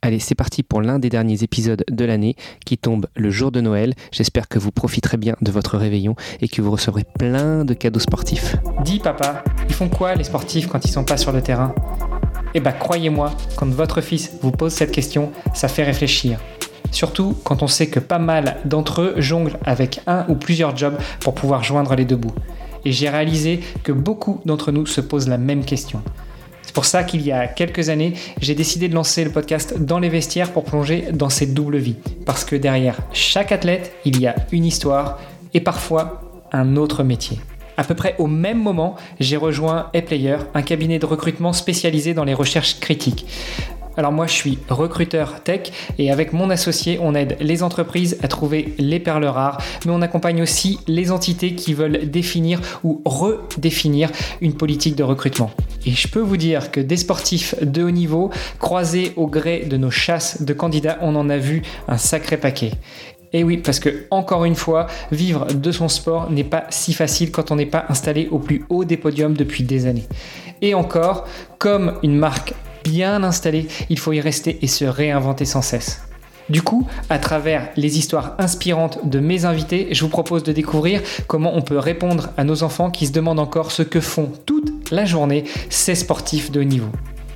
Allez, c'est parti pour l'un des derniers épisodes de l'année qui tombe le jour de Noël. J'espère que vous profiterez bien de votre réveillon et que vous recevrez plein de cadeaux sportifs. Dis papa, ils font quoi les sportifs quand ils sont pas sur le terrain? Eh bah croyez-moi, quand votre fils vous pose cette question, ça fait réfléchir. Surtout quand on sait que pas mal d'entre eux jonglent avec un ou plusieurs jobs pour pouvoir joindre les deux bouts. Et j'ai réalisé que beaucoup d'entre nous se posent la même question. C'est pour ça qu'il y a quelques années, j'ai décidé de lancer le podcast Dans les vestiaires pour plonger dans cette double vie. Parce que derrière chaque athlète, il y a une histoire et parfois un autre métier. À peu près au même moment, j'ai rejoint ePlayer, un cabinet de recrutement spécialisé dans les recherches critiques. Alors moi je suis recruteur tech et avec mon associé on aide les entreprises à trouver les perles rares mais on accompagne aussi les entités qui veulent définir ou redéfinir une politique de recrutement. Et je peux vous dire que des sportifs de haut niveau croisés au gré de nos chasses de candidats on en a vu un sacré paquet. Et oui, parce que encore une fois, vivre de son sport n'est pas si facile quand on n'est pas installé au plus haut des podiums depuis des années. Et encore, comme une marque bien installé, il faut y rester et se réinventer sans cesse. Du coup, à travers les histoires inspirantes de mes invités, je vous propose de découvrir comment on peut répondre à nos enfants qui se demandent encore ce que font toute la journée ces sportifs de haut niveau.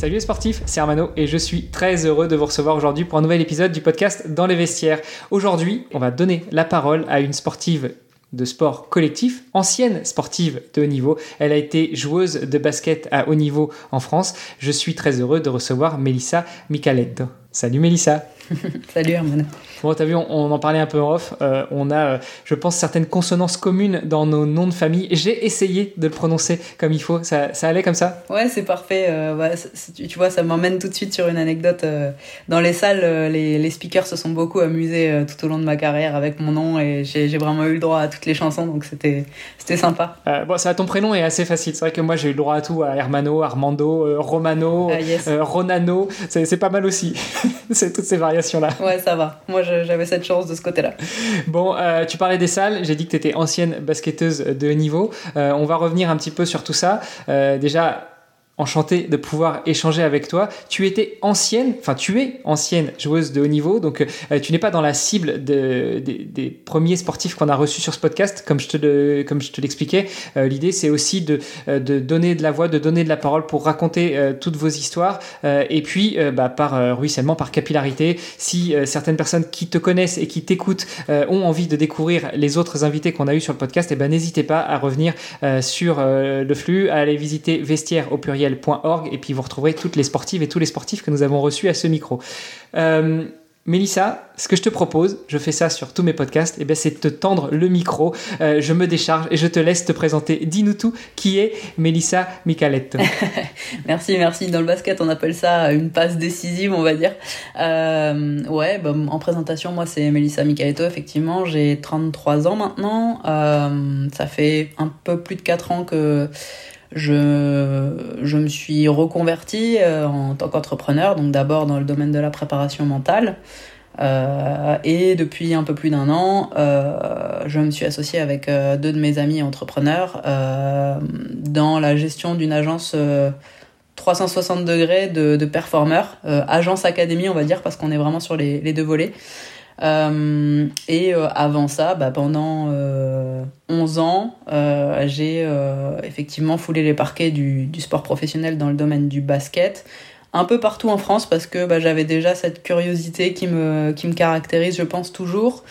Salut les sportifs, c'est Armano et je suis très heureux de vous recevoir aujourd'hui pour un nouvel épisode du podcast Dans les vestiaires. Aujourd'hui, on va donner la parole à une sportive de sport collectif, ancienne sportive de haut niveau. Elle a été joueuse de basket à haut niveau en France. Je suis très heureux de recevoir Melissa Micaletto. Salut Melissa. Salut Armano. Bon, t'as vu, on, en parlait un peu en off. Euh, on a, euh, je pense, certaines consonances communes dans nos noms de famille. J'ai essayé de le prononcer comme il faut. Ça, ça allait comme ça? Ouais, c'est parfait. Euh, tu vois, ça m'emmène tout de suite sur une anecdote. dans les salles, les, les, speakers se sont beaucoup amusés tout au long de ma carrière avec mon nom et j'ai vraiment eu le droit à toutes les chansons, donc c'était sympa. bon, ça, ton prénom est assez facile. C'est vrai que moi, j'ai eu le droit à tout, à Hermano, Armando, Romano, ah, Ronano. C'est pas mal aussi. c'est toutes ces variations-là. Ouais, ça va. Moi, j'avais cette chance de ce côté-là. Bon, euh, tu parlais des salles, j'ai dit que tu étais ancienne basketteuse de haut niveau. Euh, on va revenir un petit peu sur tout ça. Euh, déjà, enchanté de pouvoir échanger avec toi. Tu étais ancienne, enfin tu es ancienne joueuse de haut niveau, donc euh, tu n'es pas dans la cible de, des premiers sportifs qu'on a reçus sur ce podcast, comme je te l'expliquais. Euh, l'idée c'est aussi de, euh, de donner de la voix, de donner de la parole pour raconter toutes vos histoires, et puis bah, par ruissellement, par capillarité, si certaines personnes qui te connaissent et qui t'écoutent ont envie de découvrir les autres invités qu'on a eu sur le podcast, eh ben n'hésitez pas à revenir sur le flux, à aller visiter vestiaire au pluriel et puis vous retrouverez toutes les sportives et tous les sportifs que nous avons reçus à ce micro. Euh, Mélissa, ce que je te propose, je fais ça sur tous mes podcasts, et eh c'est de te tendre le micro, euh, je me décharge et je te laisse te présenter. Dis-nous tout, qui est Mélissa Micaletto Merci, merci. Dans le basket, on appelle ça une passe décisive, on va dire. Euh, ouais, bah, en présentation, moi c'est Mélissa Micaletto, effectivement, j'ai 33 ans maintenant. ça fait un peu plus de 4 ans que je, je me suis reconvertie euh, en tant qu'entrepreneur, donc d'abord dans le domaine de la préparation mentale. Euh, et depuis un peu plus d'un an, euh, je me suis associée avec deux de mes amis entrepreneurs dans la gestion d'une agence 360 degrés de, de performeurs, agence académie on va dire parce qu'on est vraiment sur les deux volets. Euh, et euh, avant ça, bah, pendant 11 euh, ans, j'ai effectivement foulé les parquets du, sport professionnel dans le domaine du basket, un peu partout en France parce que bah, j'avais déjà cette curiosité qui me, qui me caractérise, je pense, toujours.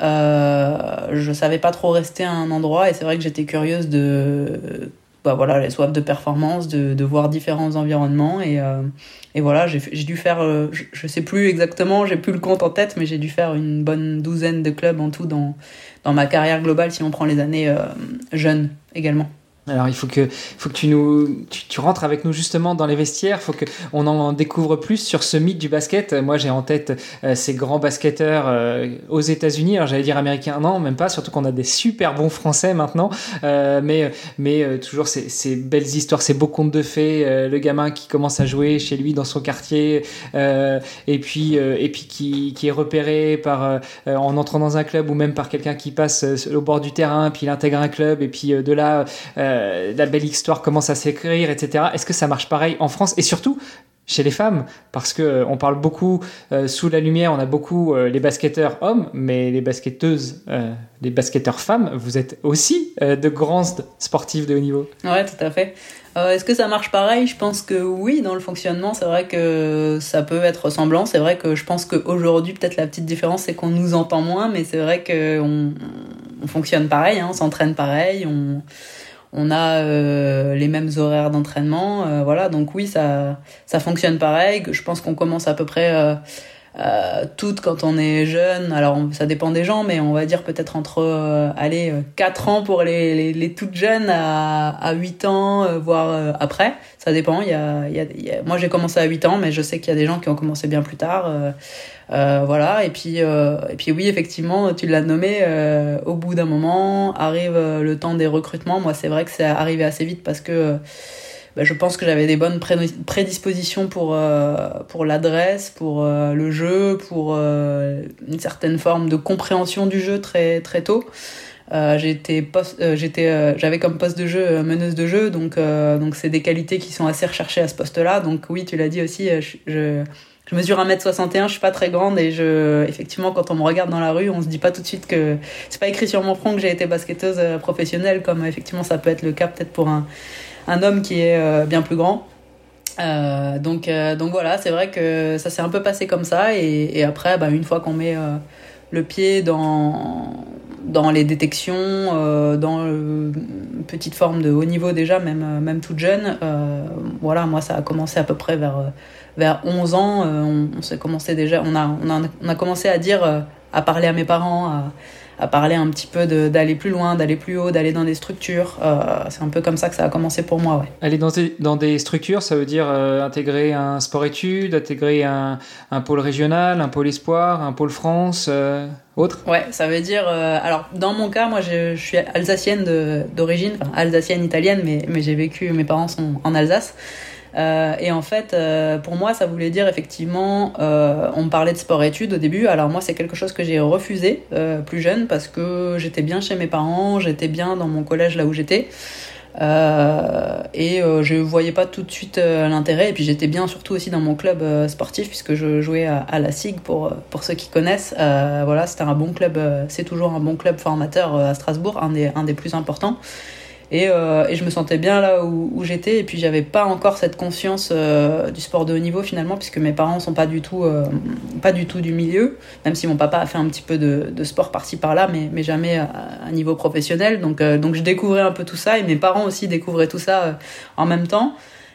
Euh, je savais pas trop rester à un endroit et c'est vrai que j'étais curieuse de bah voilà, les soifs de performance, de, de voir différents environnements. Et, euh, et voilà, j'ai dû faire, euh, je, sais plus exactement, j'ai plus le compte en tête, mais j'ai dû faire une bonne douzaine de clubs en tout dans, dans ma carrière globale, si on prend les années euh, jeunes également. Alors il faut que, faut que tu nous, tu, rentres avec nous justement dans les vestiaires. Il faut que on en découvre plus sur ce mythe du basket. Moi j'ai en tête euh, ces grands basketteurs euh, aux États-Unis. Alors j'allais dire américains, non, même pas. Surtout qu'on a des super bons Français maintenant. Euh, mais mais toujours ces, ces, belles histoires, ces beaux contes de fées. le gamin qui commence à jouer chez lui dans son quartier et puis et puis qui, qui est repéré par en entrant dans un club ou même par quelqu'un qui passe au bord du terrain puis il intègre un club et puis de là euh, la belle histoire commence à s'écrire, etc. Est-ce que ça marche pareil en France Et surtout, chez les femmes, parce que euh, on parle beaucoup euh, sous la lumière, on a beaucoup les basketteurs hommes, mais les basketteuses, les basketteurs femmes, vous êtes aussi de grands sportifs de haut niveau. Ouais, tout à fait. Est-ce que ça marche pareil? Je pense que oui, dans le fonctionnement, c'est vrai que ça peut être ressemblant. C'est vrai que je pense qu'aujourd'hui, peut-être la petite différence, c'est qu'on nous entend moins, mais c'est vrai qu'on on fonctionne pareil, hein, on s'entraîne pareil, on on a euh, les mêmes horaires d'entraînement, euh, voilà. Donc oui, ça, ça fonctionne pareil. Je pense qu'on commence à peu près euh, toutes quand on est jeune. Alors ça dépend des gens, mais on va dire peut-être entre allez 4 ans pour les, les, les, toutes jeunes à, à 8 ans, voire après. Ça dépend. Moi j'ai commencé à 8 ans, mais je sais qu'il y a des gens qui ont commencé bien plus tard. Euh, voilà, et puis, euh, et puis oui, effectivement, tu l'as nommé, euh, au bout d'un moment arrive le temps des recrutements. Moi, c'est vrai que c'est arrivé assez vite parce que bah, je pense que j'avais des bonnes prédispositions pour, pour l'adresse, pour le jeu, pour une certaine forme de compréhension du jeu très, très tôt. J'étais j'étais j'avais comme poste de jeu meneuse de jeu donc donc c'est des qualités qui sont assez recherchées à ce poste là donc oui tu l'as dit aussi je je mesure 1m61, je suis pas très grande et je, effectivement, quand on me regarde dans la rue, on se dit pas tout de suite que c'est pas écrit sur mon front que j'ai été basketteuse euh, professionnelle, comme effectivement ça peut être le cas peut-être pour un, un homme qui est euh, bien plus grand. Euh, donc, euh, donc voilà, c'est vrai que ça s'est un peu passé comme ça et, et après, bah, une fois qu'on met le pied dans dans les détections, euh, dans une petite forme de haut niveau déjà, même, même toute jeune. Euh, voilà, moi ça a commencé à peu près vers vers 11 ans, euh, on, s'est commencé déjà, on a, on a, on a commencé à dire, euh, à parler à mes parents, à, à parler un petit peu d'aller plus loin, d'aller plus haut, d'aller dans des structures. Euh, c'est un peu comme ça que ça a commencé pour moi. Ouais. Aller dans des, dans des structures, ça veut dire intégrer un sport-études, intégrer un, un, pôle régional, un pôle espoir, un pôle France, autre? Ouais, ça veut dire. alors, dans mon cas, moi, je, je suis alsacienne d'origine, enfin, alsacienne italienne, mais, mais j'ai vécu, mes parents sont en Alsace. Euh, et en fait, euh, pour moi, ça voulait dire effectivement, euh, on me parlait de sport-études au début. Alors moi, c'est quelque chose que j'ai refusé plus jeune parce que j'étais bien chez mes parents, j'étais bien dans mon collège là où j'étais. et je voyais pas tout de suite l'intérêt. Et puis j'étais bien surtout aussi dans mon club sportif puisque je jouais à, la SIG pour, pour ceux qui connaissent. voilà, c'était un bon club, c'est toujours un bon club formateur à Strasbourg, un des, un des plus importants. Et, euh, et, je me sentais bien là où, où j'étais. Et puis j'avais pas encore cette conscience euh, du sport de haut niveau finalement, puisque mes parents sont pas du tout, euh, pas du tout du milieu. Même si mon papa a fait un petit peu de, de sport par-ci par-là, mais, mais jamais à, à, niveau professionnel. Donc, euh, donc je découvrais un peu tout ça et mes parents aussi découvraient tout ça euh, en même temps.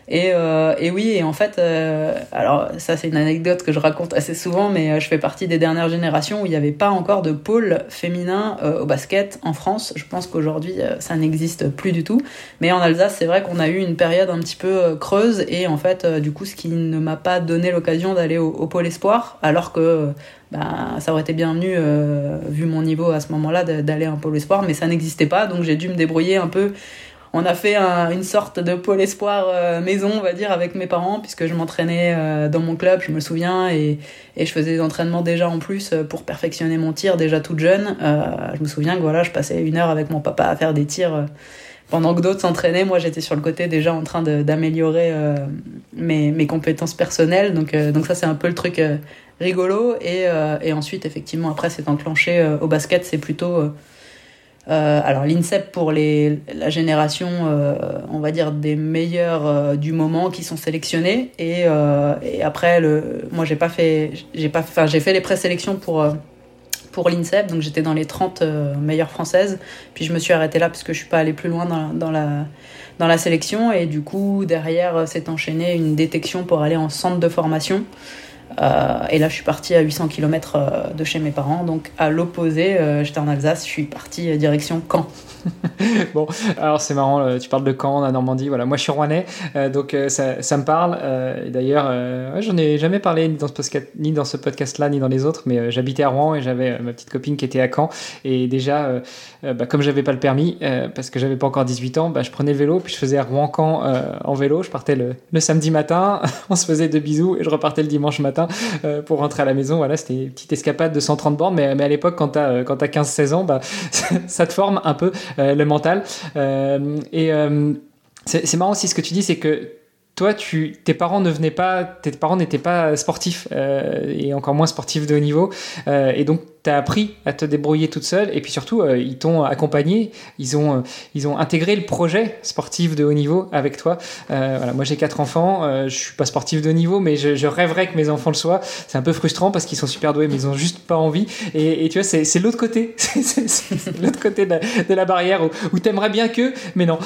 Et, euh, et, oui, et en fait, euh, alors ça c'est une anecdote que je raconte assez souvent, mais euh, je fais partie des dernières générations où il n'y avait pas encore de pôle féminin euh, au basket en France. Je pense qu'aujourd'hui euh, ça n'existe plus du tout. Mais en Alsace, c'est vrai qu'on a eu une période un petit peu creuse et en fait, du coup, ce qui ne m'a pas donné l'occasion d'aller au, au, pôle espoir, alors que bah, ça aurait été bienvenu vu mon niveau à ce moment-là d'aller à un pôle espoir, mais ça n'existait pas, donc j'ai dû me débrouiller un peu on a fait une sorte de pôle espoir euh, maison, on va dire, avec mes parents, puisque je m'entraînais euh, dans mon club, je me souviens, et, et, je faisais des entraînements déjà en plus euh, pour perfectionner mon tir déjà toute jeune. je me souviens que voilà, je passais une heure avec mon papa à faire des tirs. pendant que d'autres s'entraînaient, moi j'étais sur le côté déjà en train d'améliorer mes, mes, compétences personnelles. Donc, donc ça c'est un peu le truc rigolo. Et, et ensuite effectivement après c'est enclenché au basket, c'est plutôt euh, alors l'INSEP pour les, la génération, euh, on va dire des meilleurs euh, du moment qui sont sélectionnés. Et, après le, moi j'ai pas fait, j'ai pas, enfin j'ai fait les présélections pour pour l'INSEP. Donc j'étais dans les 30 meilleures françaises. Puis je me suis arrêtée là parce que je suis pas allée plus loin dans, dans la dans la sélection. Et du coup derrière s'est enchaîné une détection pour aller en centre de formation Euh, et là, je suis partie à 800 km euh, de chez mes parents, donc à l'opposé, euh, j'étais en Alsace, je suis partie direction Caen. bon, alors c'est marrant, tu parles de Caen, la Normandie, voilà. Moi, je suis rouennais, donc ça, me parle. et d'ailleurs, j'en ai jamais parlé ni dans ce podcast, ni dans ce podcast-là, ni dans les autres, mais j'habitais à Rouen et j'avais ma petite copine qui était à Caen. Et déjà, bah, comme j'avais pas le permis, parce que j'avais pas encore 18 ans, bah, je prenais le vélo, puis je faisais Rouen-Caen en vélo. Je partais le, le samedi matin, on se faisait deux bisous et je repartais le dimanche matin euh, pour rentrer à la maison. Voilà, c'était une petite escapade de 130 bornes, mais, à l'époque, quand tu as, as 15-16 ans, bah, ça te forme un peu euh, le mental. Euh, et c'est marrant aussi ce que tu dis, c'est que toi, tu, tes parents ne venaient pas, tes parents n'étaient pas sportifs euh, et encore moins sportifs de haut niveau, euh, et donc tu as appris à te débrouiller toute seule, et puis surtout euh, ils t'ont accompagné, ils ont, ils ont intégré le projet sportif de haut niveau avec toi. voilà, moi j'ai quatre enfants, je suis pas sportif de haut niveau, mais je, je rêverais que mes enfants le soient. C'est un peu frustrant parce qu'ils sont super doués, mais ils ont juste pas envie. Et, et tu vois, c'est l'autre côté, c'est l'autre côté de la, de la, barrière où, où t'aimerais bien que, mais non.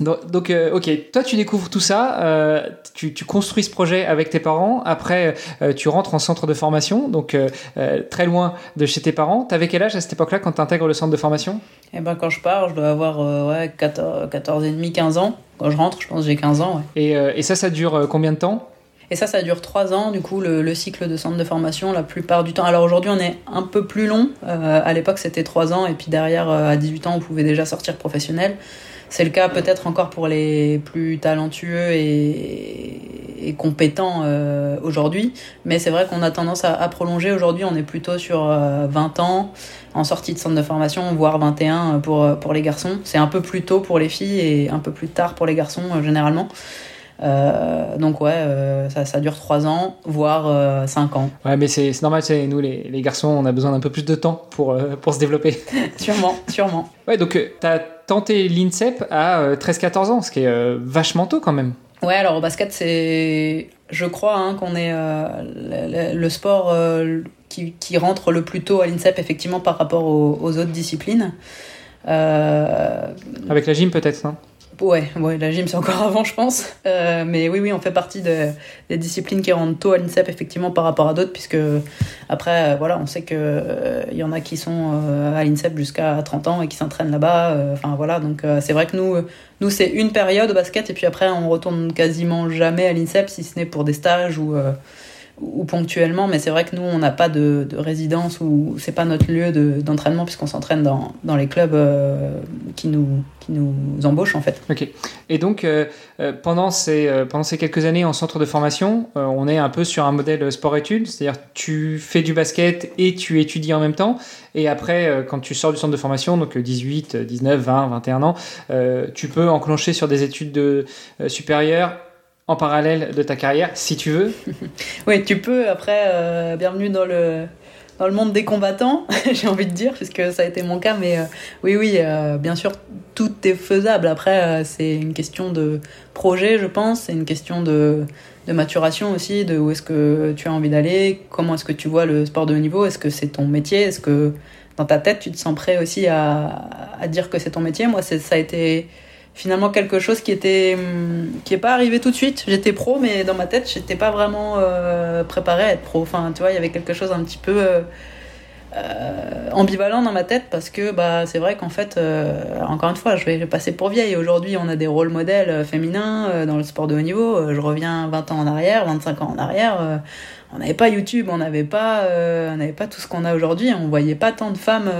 Donc, euh, ok, toi tu découvres tout ça, euh, tu, tu, construis ce projet avec tes parents, après euh, tu rentres en centre de formation, donc très loin de chez tes parents. T'avais quel âge à cette époque-là quand tu intègres le centre de formation? Eh ben quand je pars, je dois avoir ouais, 14, 14 et demi, 15 ans. Quand je rentre, je pense que j'ai 15 ans. Ouais. Et, et, ça, ça dure combien de temps? Et ça, ça dure 3 ans, du coup, le, le, cycle de centre de formation, la plupart du temps. Alors aujourd'hui, on est un peu plus long. à l'époque, c'était 3 ans, et puis derrière, à 18 ans, on pouvait déjà sortir professionnel. C'est le cas peut-être encore pour les plus talentueux et, compétents euh, aujourd'hui, mais c'est vrai qu'on a tendance à, prolonger. Aujourd'hui, on est plutôt sur 20 euh, ans en sortie de centre de formation, voire 21 pour, pour les garçons. C'est un peu plus tôt pour les filles et un peu plus tard pour les garçons euh, généralement. Euh, donc ouais, euh, ça, ça, dure 3 ans, voire euh, 5 ans. Ouais, mais c'est normal, nous les, les, garçons, on a besoin d'un peu plus de temps pour, euh, pour se développer. sûrement, sûrement. Ouais, donc tenté l'INSEP à 13-14 ans, ce qui est vachement tôt quand même. Ouais, alors au basket, c'est, je crois hein, qu'on est le, le, sport qui, qui, rentre le plus tôt à l'INSEP, effectivement, par rapport aux, aux autres disciplines. Avec la gym peut-être, non? Ouais, ouais, la gym c'est encore avant, je pense. Euh, mais oui, oui, on fait partie de, des disciplines qui rentrent tôt à l'INSEP, effectivement, par rapport à d'autres, puisque après, euh, voilà, on sait que euh, y en a qui sont à l'INSEP jusqu'à 30 ans et qui s'entraînent là-bas. Enfin, voilà, donc c'est vrai que nous, nous c'est une période au basket, et puis après, on retourne quasiment jamais à l'INSEP, si ce n'est pour des stages ou ou ponctuellement, mais c'est vrai que nous, on n'a pas de, de, résidence ou c'est pas notre lieu d'entraînement puisqu'on s'entraîne dans, dans, les clubs euh, qui, nous, qui nous embauchent en fait. Ok. Et donc, euh, euh pendant, ces, pendant ces quelques années en centre de formation, on est un peu sur un modèle sport-études, c'est-à-dire tu fais du basket et tu étudies en même temps. Et après, quand tu sors du centre de formation, donc 18, 19, 20, 21 ans, tu peux enclencher sur des études de, supérieures en parallèle de ta carrière, si tu veux. oui, tu peux. Après, euh, bienvenue dans le, dans le monde des combattants, j'ai envie de dire, puisque ça a été mon cas. Mais euh, oui, oui, euh, bien sûr, tout est faisable. Après, c'est une question de projet, je pense. C'est une question de, de maturation aussi, de où est-ce que tu as envie d'aller, comment est-ce que tu vois le sport de haut niveau, est-ce que c'est ton métier, est-ce que dans ta tête, tu te sens prêt aussi à, à dire que c'est ton métier. Moi, ça a été finalement quelque chose qui était qui est pas arrivé tout de suite. J'étais pro, mais dans ma tête, j'étais pas vraiment euh, préparée à être pro. Enfin, tu vois, il y avait quelque chose un petit peu euh, euh, ambivalent dans ma tête parce que bah c'est vrai qu'en fait, encore une fois, je vais passer pour vieille. Aujourd'hui, on a des rôles modèles féminins dans le sport de haut niveau. je reviens 20 ans en arrière, 25 ans en arrière. on n'avait pas YouTube, on n'avait pas, on n'avait pas tout ce qu'on a aujourd'hui. On voyait pas tant de femmes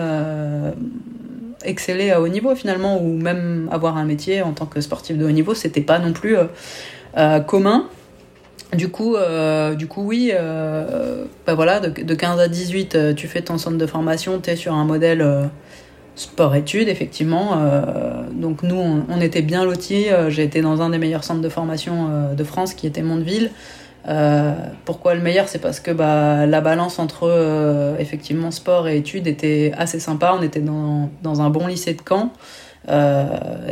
exceller à haut niveau finalement, ou même avoir un métier en tant que sportif de haut niveau, c'était pas non plus euh, euh, commun. Du coup, euh, du coup oui, bah voilà, de, 15 à 18, tu fais ton centre de formation, tu es sur un modèle sport-études, effectivement. donc nous, on, était bien lotis. J'ai été dans un des meilleurs centres de formation de France, qui était Mondeville. Euh, pourquoi le meilleur? C'est parce que bah, la balance entre euh, effectivement sport et études était assez sympa. On était dans, dans un bon lycée de Caen euh,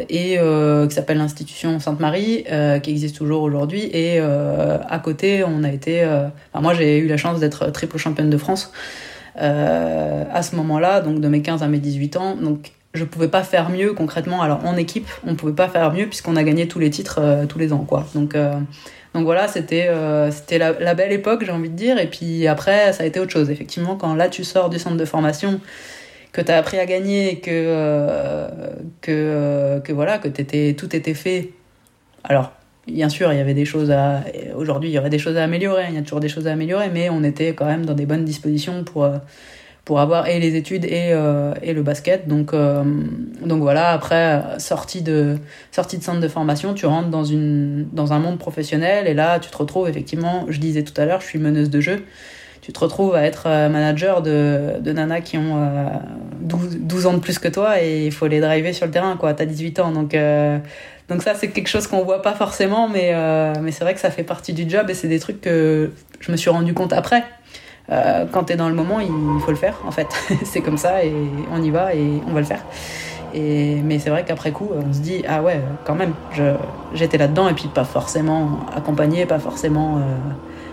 et euh, qui s'appelle l'institution Sainte-Marie, euh, qui existe toujours aujourd'hui. Et à côté, on a été. Moi, j'ai eu la chance d'être triple championne de France à ce moment-là, donc de mes 15 à mes 18 ans. Donc je pouvais pas faire mieux concrètement. Alors en équipe, on pouvait pas faire mieux puisqu'on a gagné tous les titres tous les ans, quoi. Donc donc voilà, c'était euh, la, belle époque, j'ai envie de dire. Et puis après, ça a été autre chose. Effectivement, quand là tu sors du centre de formation, que tu as appris à gagner, que que que voilà, que tout était fait. Alors bien sûr, il y avait des choses à aujourd'hui, il y aurait des choses à améliorer. Il y a toujours des choses à améliorer, mais on était quand même dans des bonnes dispositions pour pour avoir et les études et, euh, et le basket. Donc, euh, donc voilà, après, sortie de, sortie de centre de formation, tu rentres dans, une, dans un monde professionnel et là, tu te retrouves effectivement, je disais tout à l'heure, je suis meneuse de jeu. Tu te retrouves à être euh, manager de, de nanas qui ont 12, 12, ans de plus que toi et il faut les driver sur le terrain, quoi. T'as 18 ans, donc, donc ça, c'est quelque chose qu'on voit pas forcément, mais, mais c'est vrai que ça fait partie du job et c'est des trucs que je me suis rendu compte après euh, quand tu es dans le moment, il faut le faire, en fait. c'est comme ça et on y va et on va le faire. Et, mais c'est vrai qu'après coup, on se dit, ah ouais, quand même, j'étais là-dedans et puis pas forcément accompagné, pas forcément. Euh,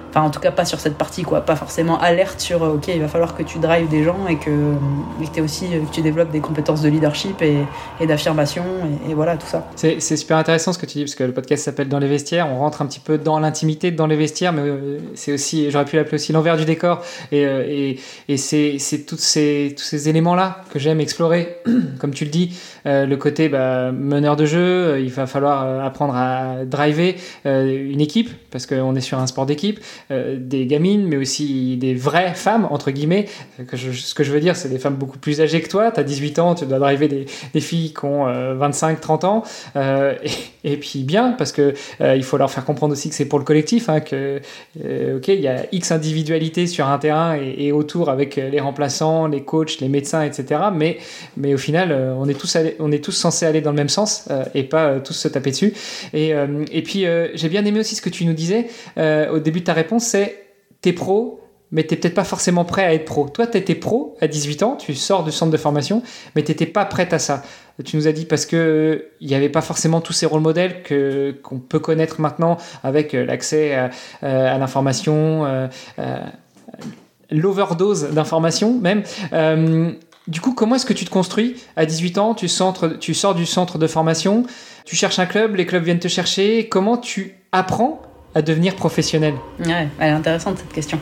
Enfin, en tout cas, pas sur cette partie, quoi. Pas forcément alerte sur, euh, OK, il va falloir que tu drives des gens et que, aussi, euh, que tu développes des compétences de leadership et, d'affirmation et, voilà, tout ça. C'est super intéressant ce que tu dis, parce que le podcast s'appelle Dans les vestiaires. On rentre un petit peu dans l'intimité dans les vestiaires, mais euh, c'est aussi, j'aurais pu l'appeler aussi l'envers du décor. Et, c'est ces, tous ces éléments-là que j'aime explorer. Comme tu le dis, le côté bah, meneur de jeu, il va falloir apprendre à driver une équipe, parce qu'on est sur un sport d'équipe. Euh, des gamines, mais aussi des vraies femmes, entre guillemets. Ce que je veux dire, c'est des femmes beaucoup plus âgées que toi. Tu as 18 ans, tu dois driver des, filles qui ont 25, euh, 30 ans. Euh, et, puis bien, parce que il faut leur faire comprendre aussi que c'est pour le collectif, hein, que, ok, il y a X individualités sur un terrain et, autour avec les remplaçants, les coachs, les médecins, etc. Mais, mais au final, on est tous, on est tous censés aller dans le même sens et pas tous se taper dessus. Et, et puis, j'ai bien aimé aussi ce que tu nous disais au début de ta réponse c'est t'es pro, mais t'es peut-être pas forcément prêt à être pro. Toi, t'étais pro à 18 ans, tu sors du centre de formation, mais t'étais pas prête à ça. Tu nous as dit parce que il n'y avait pas forcément tous ces rôles modèles que qu'on peut connaître maintenant avec euh, l'accès à, euh, l'information, euh, l'overdose d'informations même. Du coup, comment est-ce que tu te construis à 18 ans? Tu, sors du centre de formation, tu cherches un club, les clubs viennent te chercher. Comment tu apprends à devenir professionnel? Ouais, elle est intéressante cette question.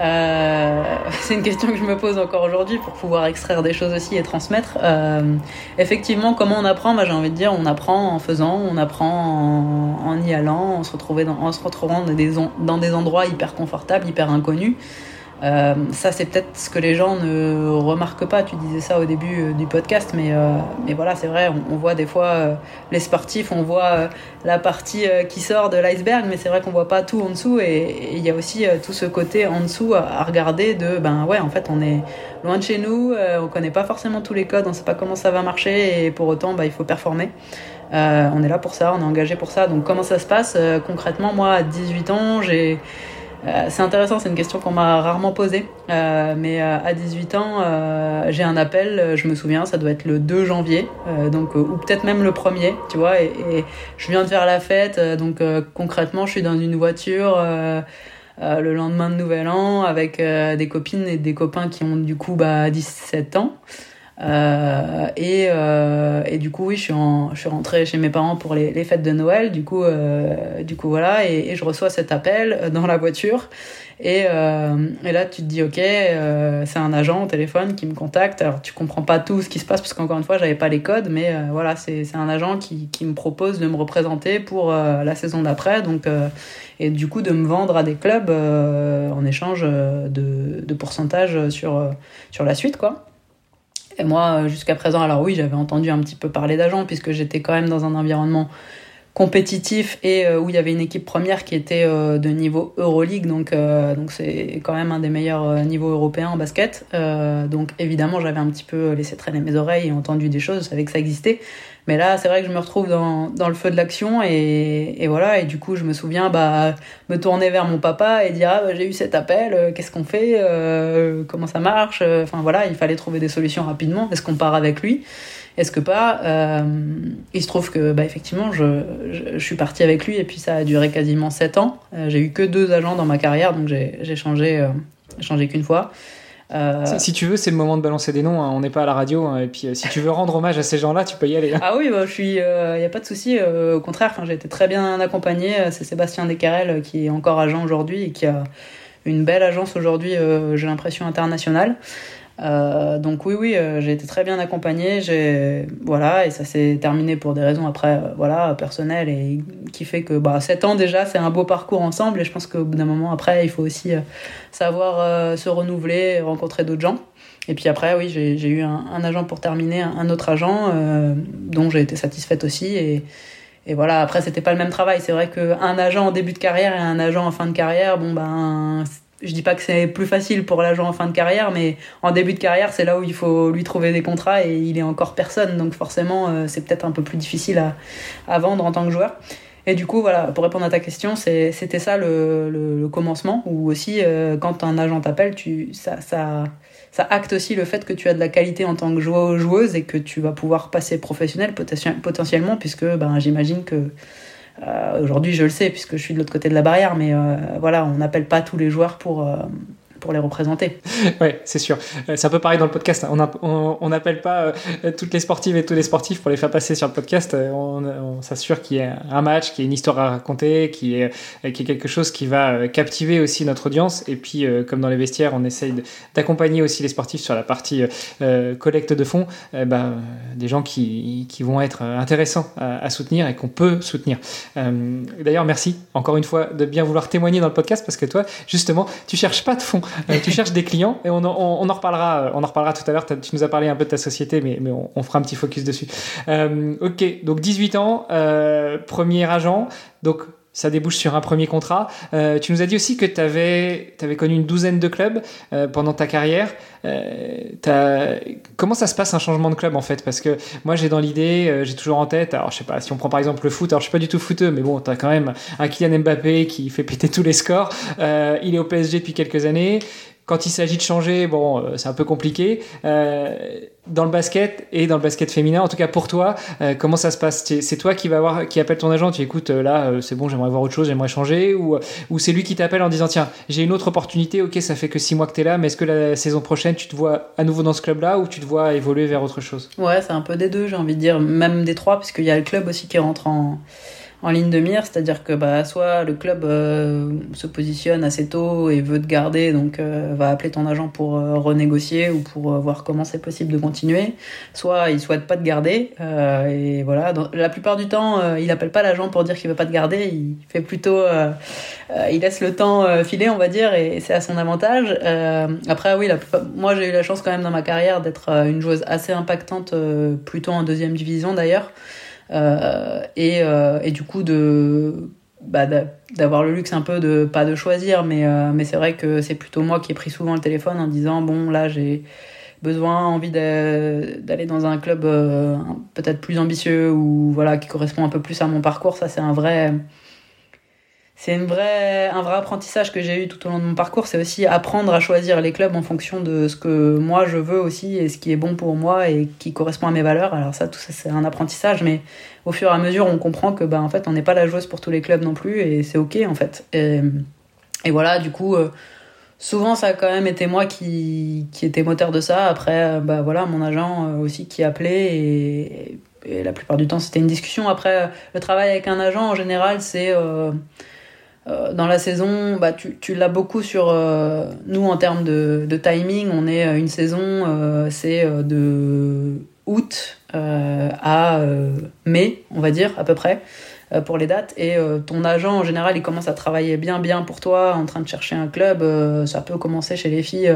Euh, c'est une question que je me pose encore aujourd'hui pour pouvoir extraire des choses aussi et transmettre. Euh, effectivement, comment on apprend? Bah, J'ai envie de dire, on apprend en faisant, on apprend en, y allant, en se, retrouvant dans, en se retrouvant dans des, dans des endroits hyper confortables, hyper inconnus. Euh, ça, c'est peut-être ce que les gens ne remarquent pas. Tu disais ça au début euh, du podcast, mais, euh, mais voilà, c'est vrai, on, voit des fois les sportifs, on voit la partie qui sort de l'iceberg, mais c'est vrai qu'on voit pas tout en dessous. Et il y a aussi tout ce côté en dessous à, regarder de, ben ouais, en fait, on est loin de chez nous, on connaît pas forcément tous les codes, on sait pas comment ça va marcher, et pour autant, bah, il faut performer. on est là pour ça, on est engagé pour ça. Donc comment ça se passe concrètement? Moi, à 18 ans, j'ai euh, c'est intéressant, c'est une question qu'on m'a rarement posée. Euh, mais euh, à 18 ans, j'ai un appel, je me souviens, ça doit être le 2 janvier, donc ou peut-être même le 1er, tu vois. Et, je viens de faire la fête, donc concrètement, je suis dans une voiture. le lendemain de Nouvel An avec des copines et des copains qui ont du coup bah, 17 ans. Euh, et, euh, et, du coup, oui, je suis, en, je suis rentrée chez mes parents pour les, les fêtes de Noël. Du coup, euh, du coup voilà, et, et, je reçois cet appel dans la voiture. Et, euh, et là, tu te dis, ok, euh, c'est un agent au téléphone qui me contacte. Alors, tu comprends pas tout ce qui se passe parce qu'encore une fois, j'avais pas les codes, mais voilà, c'est un agent qui, qui me propose de me représenter pour la saison d'après. Donc, et du coup, de me vendre à des clubs en échange de, de pourcentage sur, sur la suite, quoi. Et moi, jusqu'à présent, alors oui, j'avais entendu un petit peu parler d'agents, puisque j'étais quand même dans un environnement compétitif et euh, où il y avait une équipe première qui était euh, de niveau Euroleague, donc euh, donc c'est quand même un des meilleurs niveaux européens en basket. donc évidemment, j'avais un petit peu laissé traîner mes oreilles et entendu des choses, je savais que ça existait. Mais là, c'est vrai que je me retrouve dans, dans le feu de l'action et, et, voilà. Et du coup, je me souviens bah, me tourner vers mon papa et dire ah, bah, j'ai eu cet appel, qu'est-ce qu'on fait, comment ça marche. Enfin voilà, il fallait trouver des solutions rapidement. Est-ce qu'on part avec lui? Est-ce que pas? Euh, Il se trouve que, bah, effectivement, je, je, suis partie avec lui et puis ça a duré quasiment 7 ans. Euh, j'ai eu que deux agents dans ma carrière, donc j'ai changé, euh, changé qu'une fois. Euh, si, tu veux, c'est le moment de balancer des noms. Hein. On n'est pas à la radio. Hein. et puis, euh, si tu veux rendre hommage à ces gens-là, tu peux y aller. Hein. Ah oui, bah, je suis. Il n'y a pas de souci. au contraire, j'ai été très bien accompagné. C'est Sébastien Descarrel qui est encore agent aujourd'hui et qui a une belle agence aujourd'hui. j'ai l'impression internationale. Euh, donc oui, oui, euh, j'ai été très bien accompagnée. J'ai voilà, et ça s'est terminé pour des raisons après, euh, voilà, personnelles et qui fait que bah 7 ans déjà, c'est un beau parcours ensemble. Et je pense qu'au bout d'un moment après, il faut aussi savoir se renouveler, rencontrer d'autres gens. Et puis après, oui, j'ai eu un, agent pour terminer, un, autre agent dont j'ai été satisfaite aussi. Et, et voilà, après, c'était pas le même travail. C'est vrai qu'un agent en début de carrière et un agent en fin de carrière, bon ben je dis pas que c'est plus facile pour l'agent en fin de carrière, mais en début de carrière, c'est là où il faut lui trouver des contrats et il est encore personne. Donc forcément, euh, c'est peut-être un peu plus difficile à, vendre en tant que joueur. Et du coup, voilà, pour répondre à ta question, c'était ça le, commencement. Ou aussi, euh, quand un agent t'appelle, ça, ça, acte aussi le fait que tu as de la qualité en tant que joueuse et que tu vas pouvoir passer professionnel potentiellement, puisque ben, j'imagine que aujourd'hui, je le sais puisque je suis de l'autre côté de la barrière, mais euh, voilà, on n'appelle pas tous les joueurs pour euh, pour les représenter. Oui, c'est sûr. C'est un peu pareil dans le podcast. On n'appelle pas toutes les sportives et tous les sportifs pour les faire passer sur le podcast. On, s'assure qu'il y a un match, qu'il y a une histoire à raconter, qu'il y, ait quelque chose qui va captiver aussi notre audience. Et puis, comme dans les vestiaires, on essaye d'accompagner aussi les sportifs sur la partie collecte de fonds, ben, des gens qui, vont être intéressants à, à soutenir et qu'on peut soutenir. D'ailleurs, merci encore une fois de bien vouloir témoigner dans le podcast parce que toi, justement, tu cherches pas de fonds euh, tu cherches des clients et on, on, en reparlera, euh, on en reparlera tout à l'heure. Tu nous as parlé un peu de ta société, mais, mais on, fera un petit focus dessus. Euh, ok, donc 18 ans, premier agent. Donc ça débouche sur un premier contrat. tu nous as dit aussi que tu avais, connu une douzaine de clubs pendant ta carrière. comment ça se passe un changement de club en fait? Parce que moi j'ai dans l'idée, j'ai toujours en tête, alors je sais pas, si on prend par exemple le foot, alors je suis pas du tout footeux, mais bon, tu as quand même un Kylian Mbappé qui fait péter tous les scores. il est au PSG depuis quelques années. Quand il s'agit de changer, bon, euh, c'est un peu compliqué. Euh, dans le basket et dans le basket féminin, en tout cas pour toi, euh, comment ça se passe? C'est toi qui va avoir, qui appelle ton agent, tu écoutes, là, c'est bon, j'aimerais voir autre chose, j'aimerais changer, ou, c'est lui qui t'appelle en disant, tiens, j'ai une autre opportunité, ok, ça fait que six mois que tu es là, mais est-ce que la saison prochaine, tu te vois à nouveau dans ce club-là ou tu te vois évoluer vers autre chose? Ouais, c'est un peu des deux, j'ai envie de dire, même des trois, parce qu'il y a le club aussi qui rentre en en ligne de mire, c'est-à-dire que bah, soit le club euh, se positionne assez tôt et veut te garder, donc euh, va appeler ton agent pour euh, renégocier ou pour voir comment c'est possible de continuer, soit il souhaite pas te garder, et voilà, la plupart du temps, il appelle pas l'agent pour dire qu'il veut pas te garder, il fait plutôt, il laisse le temps filer, on va dire, et, c'est à son avantage. après, oui, la moi j'ai eu la chance quand même dans ma carrière d'être une joueuse assez impactante, plutôt en deuxième division d'ailleurs. Euh, et, euh, et, du coup de bah, d'avoir le luxe un peu de pas de choisir mais euh, mais c'est vrai que c'est plutôt moi qui ai pris souvent le téléphone en disant bon là j'ai besoin envie d'aller dans un club peut-être plus ambitieux ou voilà qui correspond un peu plus à mon parcours. Ça c'est un vrai c'est une vraie, un vrai apprentissage que j'ai eu tout au long de mon parcours. C'est aussi apprendre à choisir les clubs en fonction de ce que moi je veux aussi et ce qui est bon pour moi et qui correspond à mes valeurs. Alors ça, tout ça, c'est un apprentissage, mais au fur et à mesure, on comprend que, ben, en fait, on n'est pas la joueuse pour tous les clubs non plus et c'est ok, en fait. Et, voilà, du coup, euh, souvent, ça a quand même été moi qui, qui était moteur de ça. Après, bah voilà, mon agent euh, aussi qui appelait et, la plupart du temps, c'était une discussion. Après, le travail avec un agent, en général, c'est... Euh, euh, dans la saison, bah, tu, tu l'as beaucoup sur euh, nous en termes de, timing. On est euh, une saison, c'est de août à mai, on va dire à peu près pour les dates. Et ton agent en général, il commence à travailler bien bien pour toi, en train de chercher un club. ça peut commencer chez les filles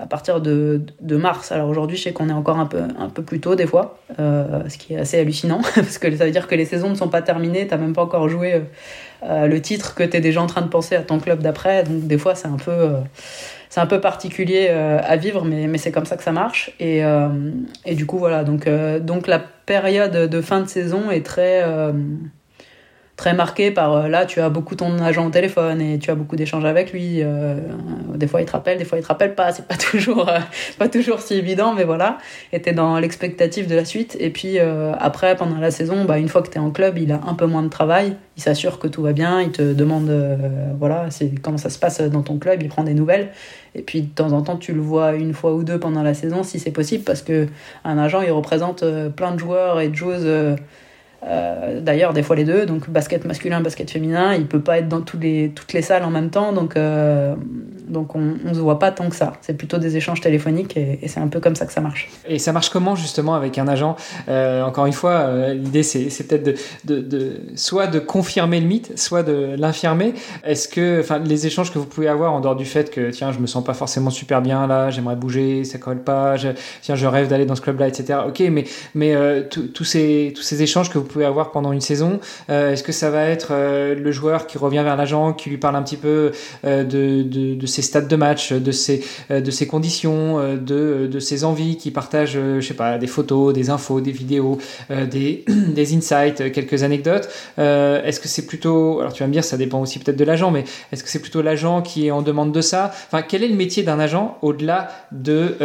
à partir de, de mars. Alors aujourd'hui, je sais qu'on est encore un peu, un peu plus tôt des fois, ce qui est assez hallucinant, parce que ça veut dire que les saisons ne sont pas terminées, tu même pas encore joué euh, le titre que tu es déjà en train de penser à ton club d'après. Donc des fois, c'est un peu, euh, c'est un peu particulier euh, à vivre, mais, mais c'est comme ça que ça marche. Et, et du coup, voilà. Donc, donc la période de fin de saison est très très marqué par là tu as beaucoup ton agent au téléphone et tu as beaucoup d'échanges avec lui des fois il te rappelle des fois il te rappelle pas c'est pas toujours pas toujours si évident mais voilà. Et t'es dans l'expectative de la suite. Et puis après pendant la saison bah une fois que tu es en club il a un peu moins de travail. Il s'assure que tout va bien il te demande voilà c'est comment ça se passe dans ton club il prend des nouvelles. Et puis de temps en temps, tu le vois une fois ou deux pendant la saison, si c'est possible, parce que un agent, il représente euh, plein de joueurs et de joueuses euh, d'ailleurs, des fois les deux, donc basket masculin, basket féminin, il peut pas être dans les, toutes les salles en même temps, donc, euh, donc on, on se voit pas tant que ça. C'est plutôt des échanges téléphoniques et, c'est un peu comme ça que ça marche. Et ça marche comment justement avec un agent? Euh, Encore une fois, l'idée c'est, peut-être de, de, de, soit de confirmer le mythe, soit de l'infirmer. Est-ce que, les échanges que vous pouvez avoir en dehors du fait que tiens, je me sens pas forcément super bien là, j'aimerais bouger, ça colle pas, tiens, je rêve d'aller dans ce club-là, etc. Ok, mais mais tous ces tous ces échanges que vous pouvez avoir pendant une saison. Euh, Est-ce que ça va être euh, le joueur qui revient vers l'agent, qui lui parle un petit peu euh, de, de, de, ses stades de match, de ses, de ses conditions, de, de ses envies, qui partage, je sais pas, des photos, des infos, des vidéos, des, des insights, quelques anecdotes. Est-ce que c'est plutôt, alors tu vas me dire, ça dépend aussi peut-être de l'agent, mais est-ce que c'est plutôt l'agent qui est en demande de ça? Enfin, quel est le métier d'un agent au-delà de,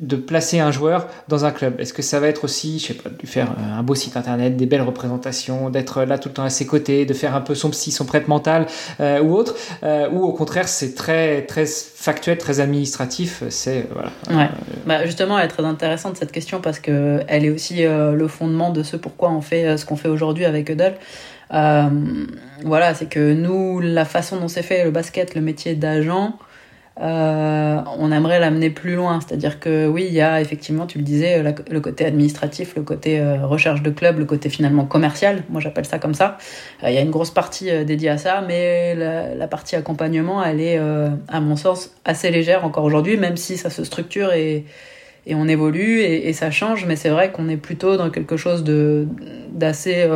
de placer un joueur dans un club? Est-ce que ça va être aussi, je sais pas, de lui faire un beau site internet, des belles représentations, d'être là tout le temps à ses côtés, de faire un peu son psy, son prêtre mental euh, ou autre, euh, ou au contraire c'est très très factuel, très administratif. C'est voilà. Ouais. Bah, justement, elle est très intéressante cette question parce que elle est aussi euh, le fondement de ce pourquoi on fait ce qu'on fait aujourd'hui avec Eudel. voilà, c'est que nous, la façon dont c'est fait le basket, le métier d'agent, euh, on aimerait l'amener plus loin. C'est-à-dire que oui, il y a effectivement, tu le disais, le côté administratif, le côté euh, recherche de club, le côté finalement commercial. Moi, j'appelle ça comme ça. Euh, il y a une grosse partie dédiée à ça, mais la, partie accompagnement, elle est, à mon sens, assez légère encore aujourd'hui, même si ça se structure et, on évolue et, ça change. Mais c'est vrai qu'on est plutôt dans quelque chose d'assez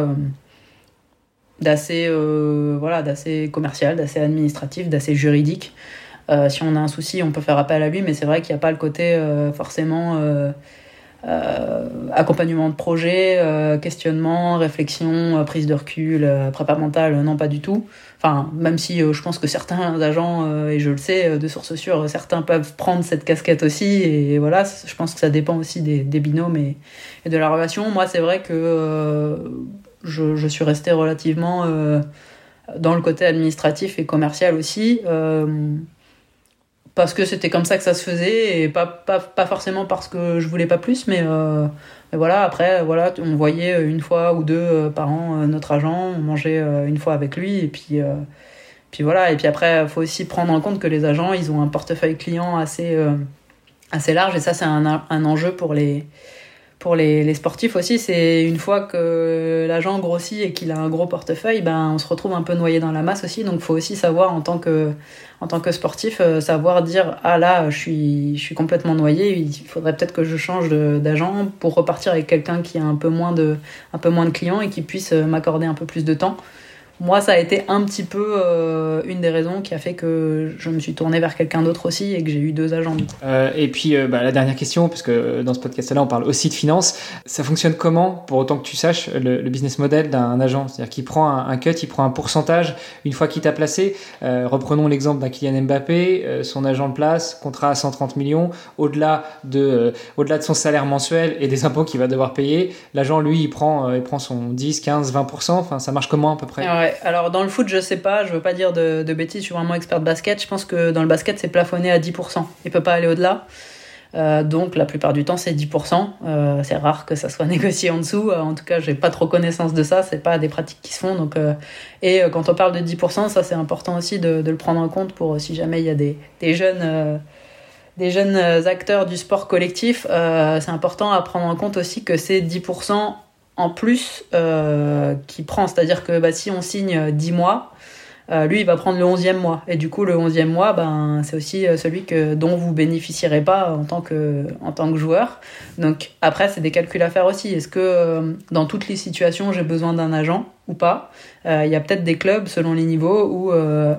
voilà d'assez commercial, d'assez administratif, d'assez juridique. Euh, si on a un souci, on peut faire appel à lui, mais c'est vrai qu'il n'y a pas le côté euh, forcément euh, accompagnement de projet, questionnement, réflexion, prise de recul, prépa mentale, non pas du tout. Enfin, même si je pense que certains agents, et je le sais de source sûre, certains peuvent prendre cette casquette aussi, et voilà, je pense que ça dépend aussi des, binômes et, de la relation. Moi, c'est vrai que je, suis resté relativement dans le côté administratif et commercial aussi parce que c'était comme ça que ça se faisait et pas, pas, pas forcément parce que je voulais pas plus mais, euh, voilà après voilà on voyait une fois ou deux euh, par an euh, notre agent on mangeait une fois avec lui et puis puis voilà. Et puis après il faut aussi prendre en compte que les agents ils ont un portefeuille client assez assez large et ça c'est un, un enjeu pour les pour les, sportifs aussi, c'est une fois que l'agent grossit et qu'il a un gros portefeuille, ben on se retrouve un peu noyé dans la masse aussi. Donc faut aussi savoir en tant que en tant que sportif euh, savoir dire ah là je suis je suis complètement noyé, il faudrait peut-être que je change d'agent pour repartir avec quelqu'un qui a un peu moins de un peu moins de clients et qui puisse euh, m'accorder un peu plus de temps moi, ça a été un petit peu euh, une des raisons qui a fait que je me suis tourné vers quelqu'un d'autre aussi et que j'ai eu deux agents. Euh, et puis, euh, bah, la dernière question, puisque dans ce podcast-là, on parle aussi de finance. Ça fonctionne comment, pour autant que tu saches, le, business model d'un agent? C'est-à-dire qu'il prend un, cut, il prend un pourcentage une fois qu'il t'a placé. reprenons l'exemple d'un Kylian Mbappé, son agent de place, contrat à 130 millions, au-delà de, au-delà de son salaire mensuel et des impôts qu'il va devoir payer, l'agent, lui, il prend, il prend son 10, 15, 20%. Enfin, ça marche comment à peu près? Alors dans le foot, je sais pas, je veux pas dire de, bêtises, je suis vraiment expert de basket. Je pense que dans le basket, c'est plafonné à 10%. Il peut pas aller au-delà. Euh, donc la plupart du temps, c'est 10%. Euh, c'est rare que ça soit négocié en dessous. Euh, en tout cas, j'ai pas trop connaissance de ça. C'est pas des pratiques qui se font. Donc, et quand on parle de 10%, ça c'est important aussi de, le prendre en compte pour si jamais il y a des, des jeunes des jeunes acteurs du sport collectif, c'est important à prendre en compte aussi que c'est 10% en plus euh, qui prend. C'est-à-dire que bah, si on signe 10 mois, euh, lui, il va prendre le 11e mois. Et du coup, le 11e mois, ben, c'est aussi euh, celui que, dont vous bénéficierez pas en tant que, en tant que joueur. Donc après, c'est des calculs à faire aussi. Est-ce que dans toutes les situations, j'ai besoin d'un agent ou pas? Il y a peut-être des clubs selon les niveaux où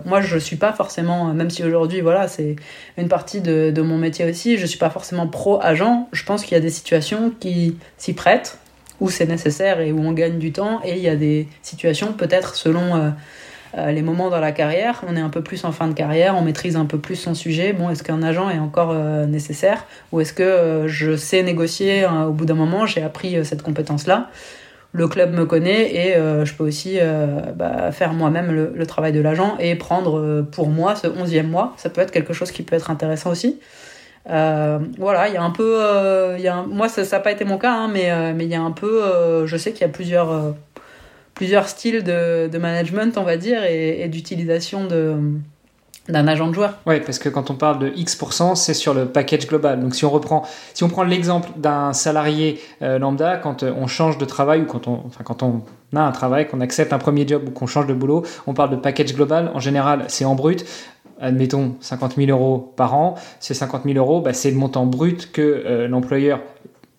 moi, je suis pas forcément, même si aujourd'hui, voilà, c'est une partie de, de mon métier aussi, je suis pas forcément pro-agent. Je pense qu'il y a des situations qui s'y prêtent où c'est nécessaire et où on gagne du temps. Et il y a des situations, peut-être selon les moments dans la carrière, on est un peu plus en fin de carrière, on maîtrise un peu plus son sujet. Bon, est-ce qu'un agent est encore nécessaire? Ou est-ce que je sais négocier au bout d'un moment, j'ai appris cette compétence-là le club me connaît et euh, je peux aussi euh, bah, faire moi-même le, travail de l'agent et prendre euh, pour moi ce onzième mois. Ça peut être quelque chose qui peut être intéressant aussi. Voilà, il y a un peu, y a moi ça n'a pas été mon cas, hein, mais mais il y a un peu, je sais qu'il y a plusieurs plusieurs styles de, management, on va dire, et, d'utilisation de d'un agent de joueur. Oui, parce que quand on parle de X%, c'est sur le package global. Donc si on reprend, si on prend l'exemple d'un salarié euh, lambda, quand euh, on change de travail ou quand on, enfin, quand on a un travail, qu'on accepte un premier job ou qu'on change de boulot, on parle de package global. En général, c'est en brut. Admettons 50 000 euros par an. Ces 50 000 euros, bah, c'est le montant brut que euh, l'employeur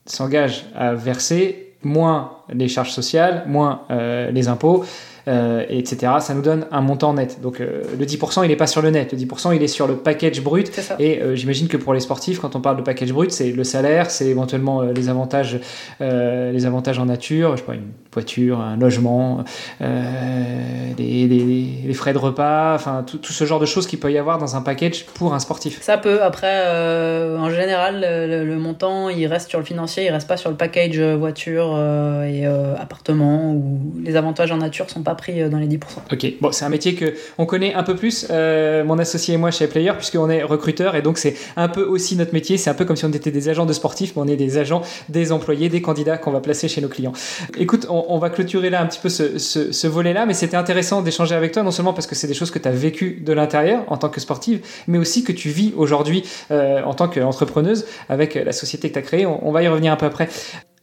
s'engage à verser, moins les charges sociales, moins les impôts. Euh, etc. Ça nous donne un montant net. Donc euh, le 10%, il n'est pas sur le net. Le 10%, il est sur le package brut. Et euh, j'imagine que pour les sportifs, quand on parle de package brut, c'est le salaire, c'est éventuellement les avantages, les avantages en nature, je sais pas, une voiture, un logement, les, frais de repas, enfin tout, ce genre de choses qu'il peut y avoir dans un package pour un sportif. Ça peut. Après, en général, le, montant, il reste sur le financier, il reste pas sur le package voiture et appartement où les avantages en nature sont pas euh, dans les 10%. Ok, bon, c'est un métier que on connaît un peu plus, euh, mon associé et moi chez Player, puisqu'on est recruteur et donc c'est un peu aussi notre métier. C'est un peu comme si on était des agents de sportifs, mais on est des agents, des employés, des candidats qu'on va placer chez nos clients. Écoute, on, va clôturer là un petit peu ce, ce, volet-là, mais c'était intéressant d'échanger avec toi, non seulement parce que c'est des choses que tu as vécues de l'intérieur en tant que sportive, mais aussi que tu vis aujourd'hui euh, en tant qu'entrepreneuse avec la société que tu as créée. On, on va y revenir un peu après.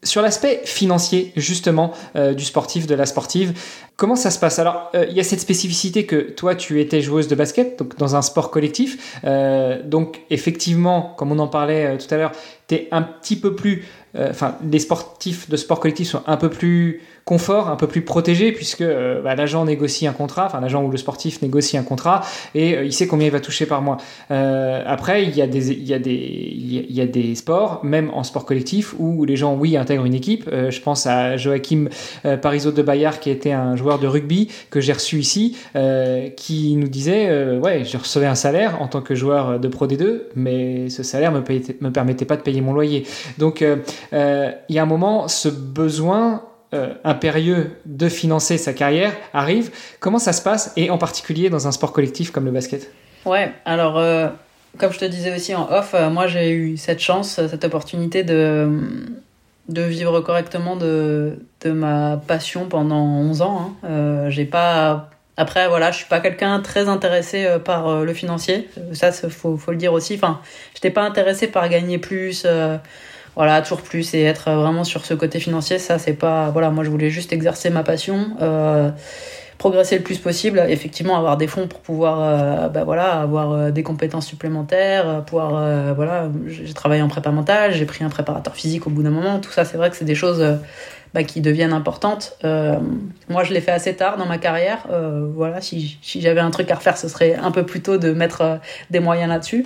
Sur l'aspect financier, justement, euh, du sportif, de la sportive, comment ça se passe? Alors, euh, il y a cette spécificité que toi, tu étais joueuse de basket, donc dans un sport collectif. Euh, donc, effectivement, comme on en parlait tout à l'heure, tu es un petit peu plus. Enfin, les sportifs de sport collectif sont un peu plus confort, un peu plus protégé, puisque euh, bah, l'agent négocie un contrat, enfin l'agent ou le sportif négocie un contrat, et euh, il sait combien il va toucher par mois. Euh, après, il y, a des, il, y a des, il y a des sports, même en sport collectif, où les gens, oui, intègrent une équipe. je pense à Joachim Parisot de Bayard, qui était un joueur de rugby que j'ai reçu ici, qui nous disait, ouais, je recevais un salaire en tant que joueur de Pro D2, mais ce salaire me, me permettait pas de payer mon loyer. Donc, il y a un moment, ce besoin euh, impérieux de financer sa carrière arrive. Comment ça se passe et en particulier dans un sport collectif comme le basket? Ouais, alors euh, comme je te disais aussi en off, euh, moi j'ai eu cette chance, cette opportunité de, de vivre correctement de, de ma passion pendant 11 ans. Hein. j'ai pas après, voilà, je suis pas quelqu'un très intéressé par le financier. Ça, faut, faut le dire aussi. Enfin, j'étais pas intéressé par gagner plus voilà toujours plus et être vraiment sur ce côté financier ça c'est pas voilà moi je voulais juste exercer ma passion euh, progresser le plus possible effectivement avoir des fonds pour pouvoir euh, bah voilà avoir euh, des compétences supplémentaires pouvoir voilà j'ai travaillé en prépa mentale j'ai pris un préparateur physique au bout d'un moment tout ça c'est vrai que c'est des choses bah, qui deviennent importantes. Moi je l'ai fait assez tard dans ma carrière voilà si, si j'avais un truc à refaire ce serait un peu plus tôt de mettre des moyens là-dessus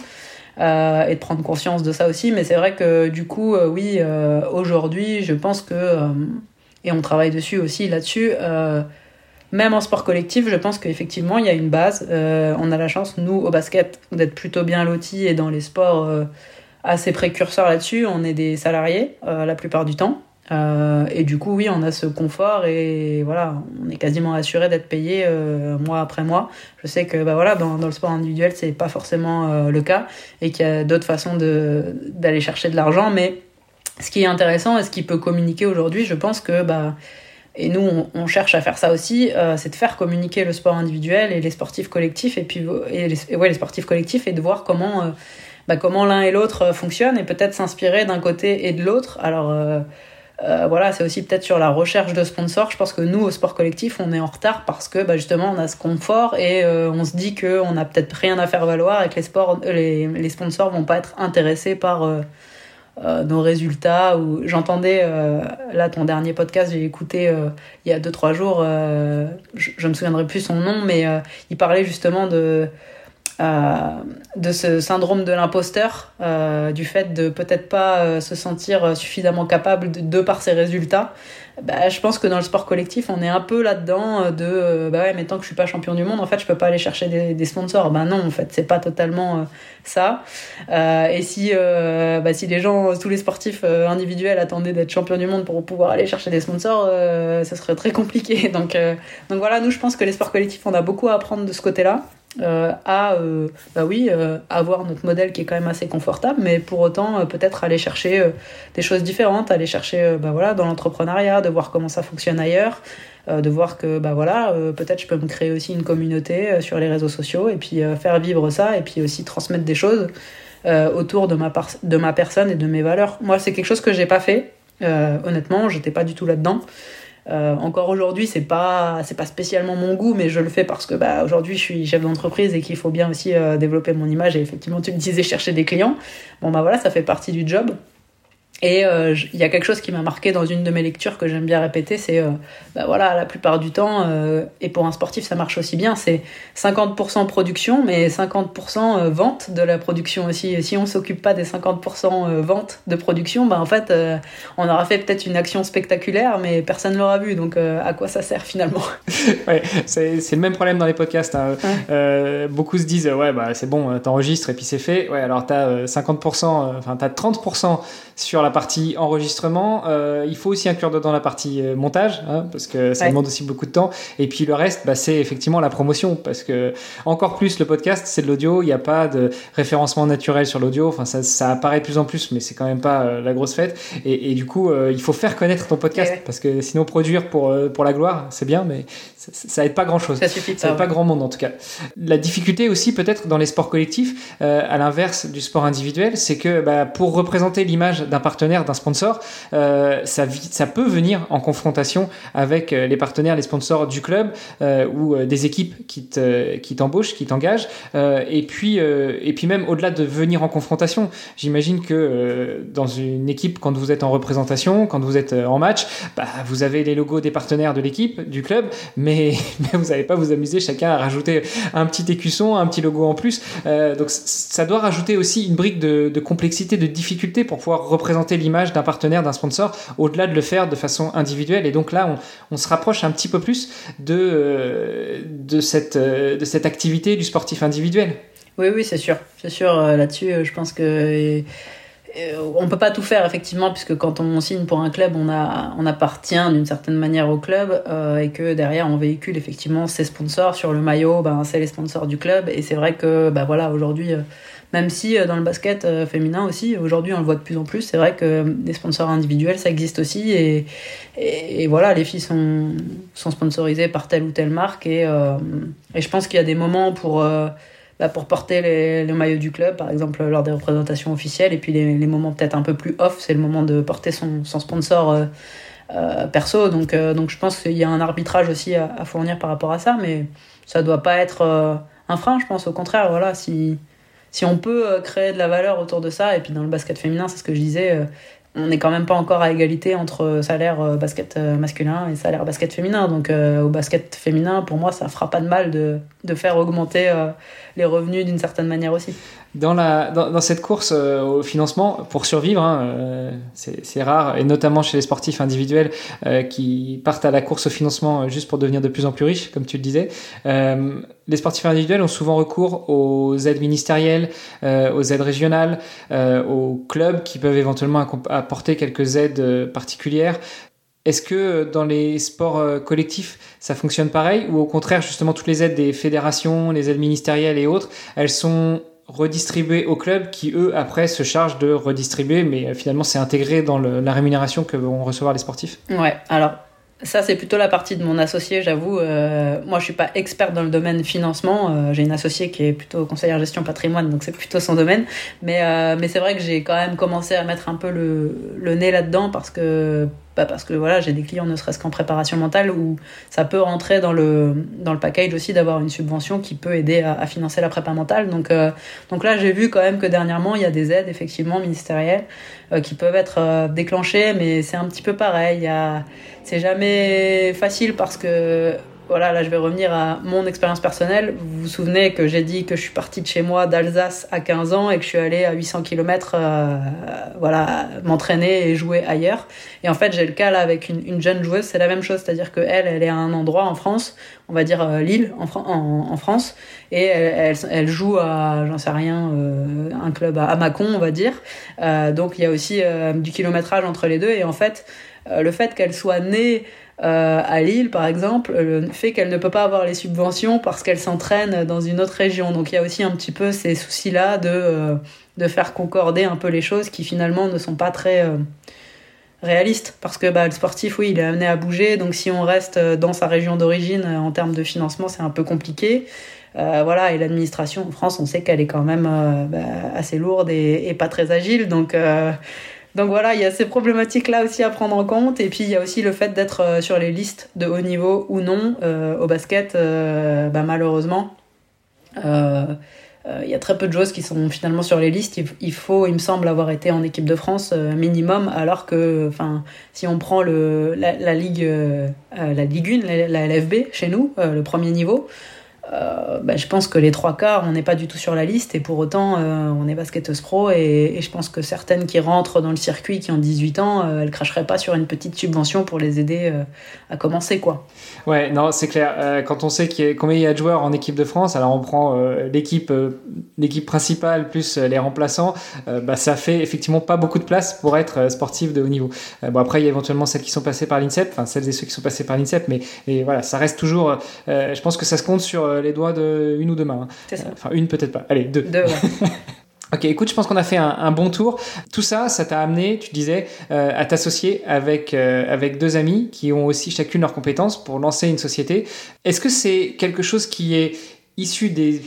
euh, et de prendre conscience de ça aussi. Mais c'est vrai que du coup, euh, oui, euh, aujourd'hui, je pense que, et on travaille dessus aussi là-dessus, même en sport collectif, je pense qu'effectivement, il y a une base. on a la chance, nous, au basket, d'être plutôt bien lotis et dans les sports assez précurseurs là-dessus. On est des salariés la plupart du temps. Euh, et du coup, oui, on a ce confort et voilà, on est quasiment assuré d'être payé euh, mois après mois. Je sais que bah voilà, dans, le sport individuel, c'est pas forcément euh, le cas et qu'il y a d'autres façons d'aller chercher de l'argent. Mais ce qui est intéressant et ce qui peut communiquer aujourd'hui, je pense que bah et nous, on, cherche à faire ça aussi, c'est de faire communiquer le sport individuel et les sportifs collectifs et puis et ouais, les sportifs collectifs et de voir comment bah, comment l'un et l'autre fonctionnent et peut-être s'inspirer d'un côté et de l'autre. Alors voilà, c'est aussi peut-être sur la recherche de sponsors. Je pense que nous, au sport collectif, on est en retard parce que bah, justement, on a ce confort et euh, on se dit qu'on n'a peut-être rien à faire valoir et que les, sports, les, les sponsors vont pas être intéressés par euh, nos résultats. Ou j'entendais là ton dernier podcast, j'ai écouté il y a 2-3 jours. je, je me souviendrai plus son nom, mais il parlait justement de de ce syndrome de l'imposteur, du fait de peut-être pas se sentir suffisamment capable de par ses résultats bah, je pense que dans le sport collectif, on est un peu là-dedans euh, de euh, bah ouais, mais tant que je suis pas champion du monde, en fait, je peux pas aller chercher des, sponsors. Bah non, en fait, c'est pas totalement euh, ça. Euh, et si, euh, bah, si les gens, tous les sportifs individuels attendaient d'être champion du monde pour pouvoir aller chercher des sponsors, ça serait très compliqué. Donc, donc voilà, nous, je pense que les sports collectifs, on a beaucoup à apprendre de ce côté-là. Euh, à euh, bah oui euh, avoir notre modèle qui est quand même assez confortable mais pour autant peut-être aller chercher des choses différentes aller chercher bah voilà dans l'entrepreneuriat de voir comment ça fonctionne ailleurs de voir que bah voilà peut-être je peux me créer aussi une communauté sur les réseaux sociaux et puis faire vivre ça et puis aussi transmettre des choses autour de ma de ma personne et de mes valeurs. Moi c'est quelque chose que j'ai pas fait honnêtement j'étais pas du tout là dedans euh, encore aujourd'hui, c'est pas c'est pas spécialement mon goût, mais je le fais parce que bah aujourd'hui je suis chef d'entreprise et qu'il faut bien aussi euh, développer mon image. Et effectivement, tu me disais chercher des clients. Bon bah voilà, ça fait partie du job. Et euh, il y a quelque chose qui m'a marqué dans une de mes lectures que j'aime bien répéter, c'est euh, bah voilà, la plupart du temps, euh, et pour un sportif ça marche aussi bien, c'est 50% production, mais 50% vente de la production aussi. Et si on s'occupe pas des 50% vente de production, bah en fait, on aura fait peut-être une action spectaculaire, mais personne ne l'aura vu. Donc à quoi ça sert finalement? Ouais, c'est le même problème dans les podcasts. Hein. beaucoup se disent, ouais, bah c'est bon, t'enregistres et puis c'est fait. Ouais, alors t'as 50%, enfin t'as 30% sur la partie enregistrement. Euh, il faut aussi inclure dedans la partie euh, montage, hein, parce que ça demande aussi beaucoup de temps. Et puis le reste, bah, c'est effectivement la promotion, parce que encore plus le podcast, c'est de l'audio. Il n'y a pas de référencement naturel sur l'audio. Enfin, ça, ça, apparaît de plus en plus, mais c'est quand même pas euh, la grosse fête. Et, et du coup, il faut faire connaître ton podcast, parce que sinon produire pour pour la gloire, c'est bien, mais ça, ça aide pas grand chose. Ça suffit. Ça aide pas grand monde en tout cas. La difficulté aussi peut-être dans les sports collectifs, à l'inverse du sport individuel, c'est que bah, pour représenter l'image d'un partenaire d'un sponsor, euh, ça, peut venir en confrontation avec euh, les partenaires, les sponsors du club euh, ou des équipes qui t'embauchent, qui t'engagent. et, puis, même au-delà de venir en confrontation, j'imagine que dans une équipe, quand vous êtes en représentation, quand vous êtes en match, bah, vous avez les logos des partenaires de l'équipe, du club, mais, vous n'allez pas vous amuser chacun à rajouter un petit écusson, un petit logo en plus. donc ça doit rajouter aussi une brique de complexité, de difficulté pour pouvoir représenter l'image d'un partenaire, d'un sponsor, au-delà de le faire de façon individuelle. Et donc là, on, se rapproche un petit peu plus de, euh, de, cette, euh, de cette activité du sportif individuel. Oui, oui, c'est sûr. C'est sûr, euh, là-dessus, je pense que on peut pas tout faire effectivement puisque quand on signe pour un club on a on appartient d'une certaine manière au club et que derrière on véhicule effectivement ses sponsors sur le maillot ben c'est les sponsors du club et c'est vrai que ben voilà aujourd'hui même si euh, dans le basket euh, féminin aussi, aujourd'hui on le voit de plus en plus, c'est vrai que des sponsors individuels ça existe aussi et, et, voilà, les filles sont, sont sponsorisées par telle ou telle marque et, euh, et je pense qu'il y a des moments pour, bah, pour porter les, le maillot du club, par exemple lors des représentations officielles, et puis les, moments peut-être un peu plus off, c'est le moment de porter son, son sponsor. perso. Donc, donc je pense qu'il y a un arbitrage aussi à, à, fournir par rapport à ça, mais ça doit pas être un frein, je pense. Au contraire, voilà, si, si on peut euh, créer de la valeur autour de ça, et puis dans le basket féminin, c'est ce que je disais, euh, on n'est quand même pas encore à égalité entre salaire euh, basket masculin et salaire basket féminin. Donc au basket féminin, pour moi, ça fera pas de mal de faire augmenter les revenus d'une certaine manière aussi. Dans, la, dans, cette course au financement, pour survivre, hein, c'est rare, et notamment chez les sportifs individuels qui partent à la course au financement juste pour devenir de plus en plus riches, comme tu le disais les sportifs individuels ont souvent recours aux aides ministérielles, euh, aux aides régionales, euh, aux clubs qui peuvent éventuellement apporter quelques aides euh, particulières. Est-ce que dans les sports collectifs, ça fonctionne pareil ou au contraire, justement, toutes les aides des fédérations, les aides ministérielles et autres, elles sont redistribuées aux clubs qui, eux, après, se chargent de redistribuer, mais finalement, c'est intégré dans la rémunération que vont recevoir les sportifs Ouais, alors ça, c'est plutôt la partie de mon associé, j'avoue. Euh, moi, je suis pas experte dans le domaine financement. Euh, j'ai une associée qui est plutôt conseillère gestion patrimoine, donc c'est plutôt son domaine. Mais, euh, mais c'est vrai que j'ai quand même commencé à mettre un peu le, le nez là-dedans parce que bah parce que voilà, j'ai des clients ne serait-ce qu'en préparation mentale où ça peut rentrer dans le, dans le package aussi d'avoir une subvention qui peut aider à, à financer la prépa mentale. Donc, euh, donc là, j'ai vu quand même que dernièrement, il y a des aides effectivement ministérielles euh, qui peuvent être euh, déclenchées, mais c'est un petit peu pareil. C'est jamais facile parce que voilà, là je vais revenir à mon expérience personnelle. Vous vous souvenez que j'ai dit que je suis partie de chez moi d'Alsace à 15 ans et que je suis allée à 800 km euh, voilà, m'entraîner et jouer ailleurs. Et en fait, j'ai le cas là avec une, une jeune joueuse, c'est la même chose, c'est-à-dire que elle, est à un endroit en France, on va dire euh, Lille en, France, et elle, joue à, j'en sais rien, euh, un club à, à, on va dire. Donc il y a aussi du kilométrage entre les deux. Et en fait, le fait qu'elle soit née euh, à Lille, par exemple, le fait qu'elle ne peut pas avoir les subventions parce qu'elle s'entraîne dans une autre région. Donc il y a aussi un petit peu ces soucis-là de, euh, de faire concorder un peu les choses qui finalement ne sont pas très euh, réalistes. Parce que bah, le sportif, oui, il est amené à bouger. Donc si on reste dans sa région d'origine, en termes de financement, c'est un peu compliqué. Voilà, et l'administration en France, on sait qu'elle est quand même bah, assez lourde et, et, pas très agile. Donc, donc voilà, il y a ces problématiques-là aussi à prendre en compte. Et puis il y a aussi le fait d'être euh, sur les listes de haut niveau ou non euh, au basket, bah, malheureusement. Il y a très peu de joueuses qui sont finalement sur les listes. Il faut, il me semble, avoir été en équipe de France minimum, alors que, si on prend le, la, ligue, la Ligue 1, la, la LFB chez nous, le premier niveau, euh, bah, je pense que les trois quarts, on n'est pas du tout sur la liste et pour autant, euh, on est basketteuse pro et, et, je pense que certaines qui rentrent dans le circuit, qui ont 18 ans, euh, elles cracheraient pas sur une petite subvention pour les aider euh, à commencer, quoi. Ouais, non, c'est clair. Quand on sait qu'il y a, combien il y a de joueurs en équipe de France, alors on prend l'équipe, l'équipe principale plus les remplaçants, bah, ça fait effectivement pas beaucoup de place pour être sportif de haut niveau. bon, après, il y a éventuellement celles qui sont passées par l'INSEP, enfin celles et ceux qui sont passés par l'INSEP, mais, mais voilà, ça reste toujours. je pense que ça se compte sur les doigts de une ou deux mains. C'est ça. Enfin, une peut-être pas. Allez, deux. Deux, ouais. Ok, écoute, je pense qu'on a fait un, un, bon tour. Tout ça, ça t'a amené, tu disais, euh, à t'associer avec, euh, avec deux amis qui ont aussi chacune leurs compétences pour lancer une société. Est-ce que c'est quelque chose qui est issu des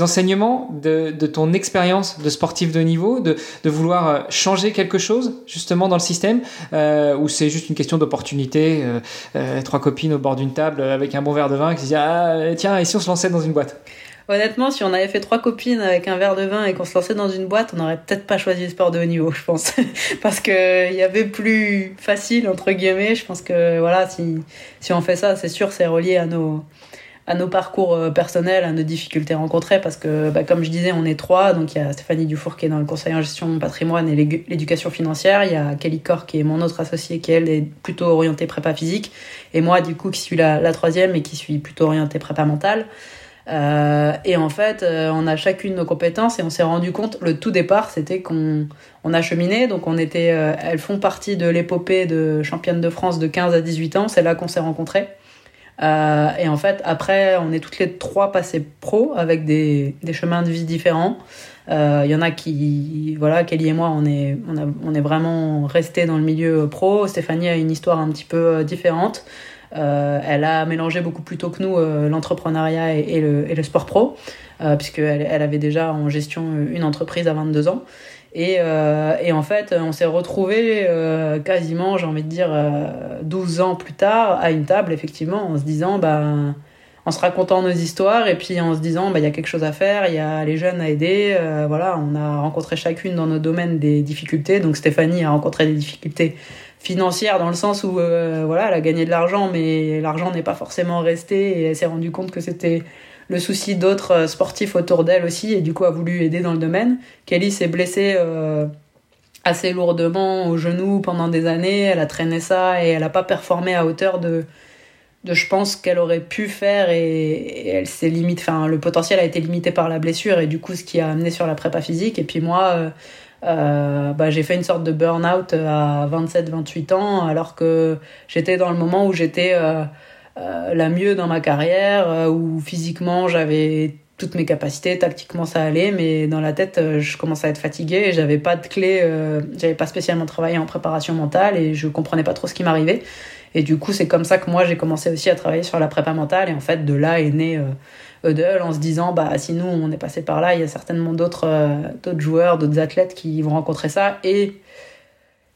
enseignements de, ton expérience de sportif de niveau, de, vouloir changer quelque chose justement dans le système, euh, ou c'est juste une question d'opportunité, euh, euh, trois copines au bord d'une table avec un bon verre de vin qui se disent ah tiens et si on se lançait dans une boîte? Honnêtement, si on avait fait trois copines avec un verre de vin et qu'on se lançait dans une boîte, on n'aurait peut-être pas choisi le sport de haut niveau, je pense, parce que il y avait plus facile entre guillemets. Je pense que voilà, si si on fait ça, c'est sûr, c'est relié à nos à nos parcours personnels, à nos difficultés rencontrées, parce que, bah, comme je disais, on est trois. Donc, il y a Stéphanie Dufour qui est dans le conseil en gestion patrimoine et l'éducation financière. Il y a Kelly Corr qui est mon autre associé, qui elle est plutôt orientée prépa physique. Et moi, du coup, qui suis la, troisième et qui suis plutôt orientée prépa mentale. Euh, et en fait, euh, on a chacune nos compétences et on s'est rendu compte, le tout départ, c'était qu'on on a cheminé. Donc, on était, euh, elles font partie de l'épopée de championne de France de 15 à 18 ans. C'est là qu'on s'est rencontrés. Euh, et en fait, après, on est toutes les trois passées pro avec des, des chemins de vie différents. Il euh, y en a qui, voilà, Kelly et moi, on est, on, a, on est vraiment restés dans le milieu pro. Stéphanie a une histoire un petit peu différente. Euh, elle a mélangé beaucoup plus tôt que nous l'entrepreneuriat et, et, le, et, le, sport pro, euh, puisqu'elle elle avait déjà en gestion une entreprise à 22 ans. Et, euh, et en fait, on s'est retrouvés euh, quasiment, j'ai envie de dire, euh, 12 ans plus tard, à une table, effectivement, en se disant, bah, en se racontant nos histoires et puis en se disant, bah, il y a quelque chose à faire, il y a les jeunes à aider. voilà, on a rencontré chacune dans nos domaines des difficultés. Donc Stéphanie a rencontré des difficultés financière dans le sens où euh, voilà elle a gagné de l'argent mais l'argent n'est pas forcément resté et elle s'est rendue compte que c'était le souci d'autres sportifs autour d'elle aussi et du coup a voulu aider dans le domaine. Kelly s'est blessée euh, assez lourdement au genou pendant des années. Elle a traîné ça et elle n'a pas performé à hauteur de de je pense qu'elle aurait pu faire et, elle s'est limite enfin le potentiel a été limité par la blessure et du coup ce qui a amené sur la prépa physique. Et puis moi euh, euh, bah, j'ai fait une sorte de burn-out à 27-28 ans, alors que j'étais dans le moment où j'étais euh, euh, la mieux dans ma carrière, euh, où physiquement j'avais toutes mes capacités, tactiquement ça allait, mais dans la tête je commençais à être fatiguée et j'avais pas de clé, j'avais pas spécialement travaillé en préparation mentale et je comprenais pas trop ce qui m'arrivait. Et du coup, c'est comme ça que moi j'ai commencé aussi à travailler sur la prépa mentale et en fait de là est né Eudel en se disant bah si nous on est passé par là, il y a certainement d'autres euh, d'autres joueurs, d'autres athlètes qui vont rencontrer ça et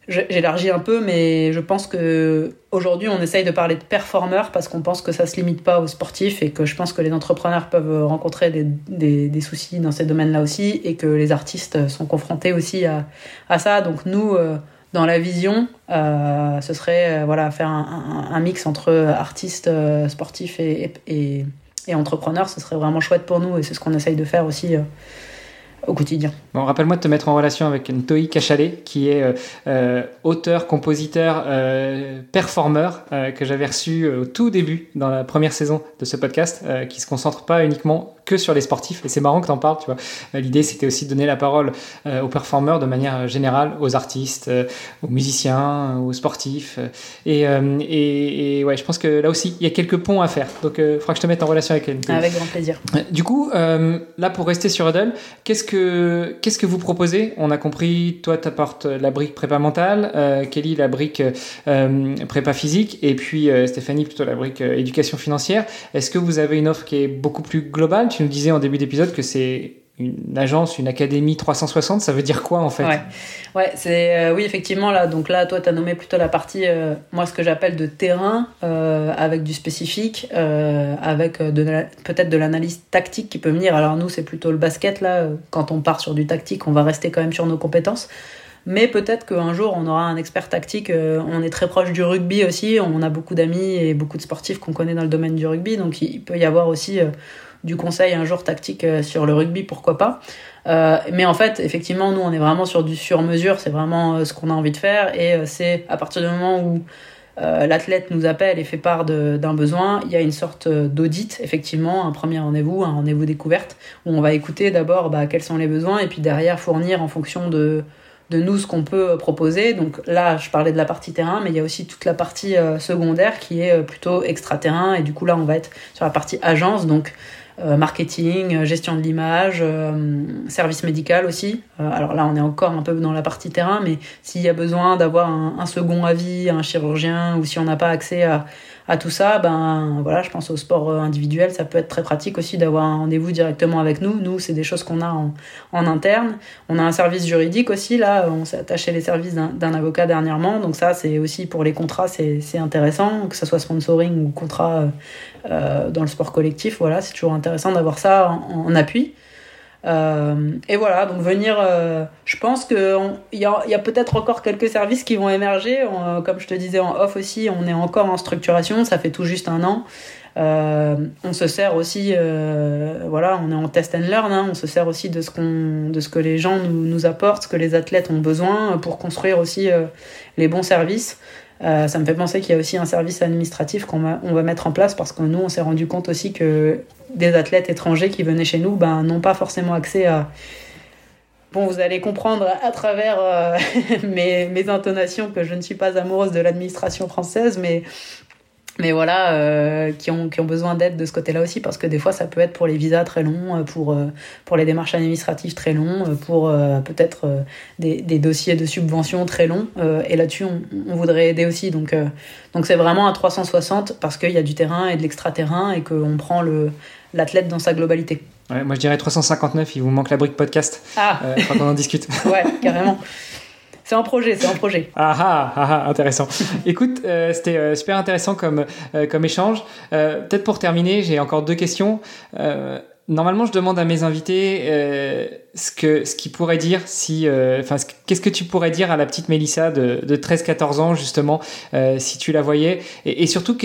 j'élargis un peu mais je pense que aujourd'hui on essaye de parler de performeurs parce qu'on pense que ça se limite pas aux sportifs et que je pense que les entrepreneurs peuvent rencontrer des, des, soucis dans ces domaines-là aussi et que les artistes sont confrontés aussi à, à ça donc nous euh, dans la vision, ce serait voilà faire un, un, mix entre artistes, sportifs et, et, et, entrepreneurs. Ce serait vraiment chouette pour nous et c'est ce qu'on essaye de faire aussi au quotidien. Rappelle-moi de te mettre en relation avec Ntoi Kachalet, qui est euh, euh, auteur, compositeur, euh, performeur, que j'avais reçu au tout début, dans la première saison de ce podcast, qui se concentre pas uniquement que sur les sportifs. Et c'est marrant que tu en parles, tu vois. L'idée, c'était aussi de donner la parole aux performeurs de manière générale, aux artistes, aux musiciens, aux sportifs. Et, et, ouais, je pense que là aussi, il y a quelques ponts à faire. Donc, il faudra que je te mette en relation avec elle. Avec grand plaisir. Du coup, là, pour rester sur Huddle, qu'est-ce que qu'est-ce que vous proposez? On a compris, toi, tu apportes la brique prépa mentale, euh, Kelly, la brique euh, prépa physique, et puis euh, Stéphanie, plutôt la brique éducation financière. Est-ce que vous avez une offre qui est beaucoup plus globale? Tu nous disais en début d'épisode que c'est une agence, une académie 360, ça veut dire quoi en fait? Ouais, c'est euh, oui effectivement là. Donc là, toi, tu as nommé plutôt la partie, euh, moi, ce que j'appelle de terrain, euh, avec du spécifique, avec peut-être de l'analyse tactique qui peut venir. Alors nous, c'est plutôt le basket là. Quand on part sur du tactique, on va rester quand même sur nos compétences. Mais peut-être qu'un jour, on aura un expert tactique. on est très proche du rugby aussi. On a beaucoup d'amis et beaucoup de sportifs qu'on connaît dans le domaine du rugby. Donc il peut y avoir aussi du conseil un jour tactique euh, sur le rugby, pourquoi pas. Euh, mais en fait, effectivement, nous, on est vraiment sur du sur-mesure, c'est vraiment euh, ce qu'on a envie de faire, et c'est à partir du moment où l'athlète nous appelle et fait part d'un besoin, il y a une sorte d'audit, effectivement, un premier rendez-vous, un rendez-vous découverte, où on va écouter d'abord bah, quels sont les besoins, et puis derrière fournir en fonction de, de nous ce qu'on peut proposer. Donc là, je parlais de la partie terrain, mais il y a aussi toute la partie secondaire qui est plutôt extra-terrain, et du coup là, on va être sur la partie agence, donc marketing, euh, gestion de l'image, euh, service médical aussi. alors là, on est encore un peu dans la partie terrain, mais s'il y a besoin d'avoir un, second avis, un chirurgien, ou si on n'a pas accès à, à tout ça, ben voilà, je pense au sport individuel, ça peut être très pratique aussi d'avoir un rendez-vous directement avec nous. Nous, c'est des choses qu'on a en, interne. On a un service juridique aussi, là, on s'est attaché les services d'un avocat dernièrement, donc ça, c'est aussi pour les contrats, c'est intéressant, que ce soit sponsoring ou contrat euh, dans le sport collectif. Voilà, c'est toujours intéressant d'avoir ça en, appui. Euh, et voilà, donc venir, euh, je pense qu'il y a, peut-être encore quelques services qui vont émerger. comme je te disais en off aussi, on est encore en structuration, ça fait tout juste un an. on se sert aussi, voilà, on est en test and learn, hein. on se sert aussi de ce, qu'on, de ce que les gens nous, nous, apportent, ce que les athlètes ont besoin pour construire aussi les bons services. Euh, ça me fait penser qu'il y a aussi un service administratif qu'on va, mettre en place parce que nous, on s'est rendu compte aussi que des athlètes étrangers qui venaient chez nous ben, n'ont pas forcément accès à... Bon, vous allez comprendre à travers euh, mes, intonations que je ne suis pas amoureuse de l'administration française, mais mais voilà, euh, qui, ont, qui ont besoin d'aide de ce côté-là aussi, parce que des fois, ça peut être pour les visas très longs, euh, pour, euh, pour les démarches administratives très longs, pour peut-être des, des, dossiers de subvention très longs. et là-dessus, on, on, voudrait aider aussi. Donc, donc c'est vraiment un 360 parce qu'il y a du terrain et de l'extraterrain et qu'on prend l'athlète dans sa globalité. Ouais, moi, je dirais 359, il vous manque la brique podcast. Ah Quand on en discute. ouais, carrément. C'est un projet, c'est un projet. Ah ah, ah, ah intéressant. Écoute, euh, c'était euh, super intéressant comme, euh, comme échange. Peut-être pour terminer, j'ai encore deux questions. Normalement, je demande à mes invités ce que ce qu'ils pourraient dire si, enfin, qu'est-ce que tu pourrais dire à la petite Mélissa de, de 13-14 ans justement, si tu la voyais, et, et surtout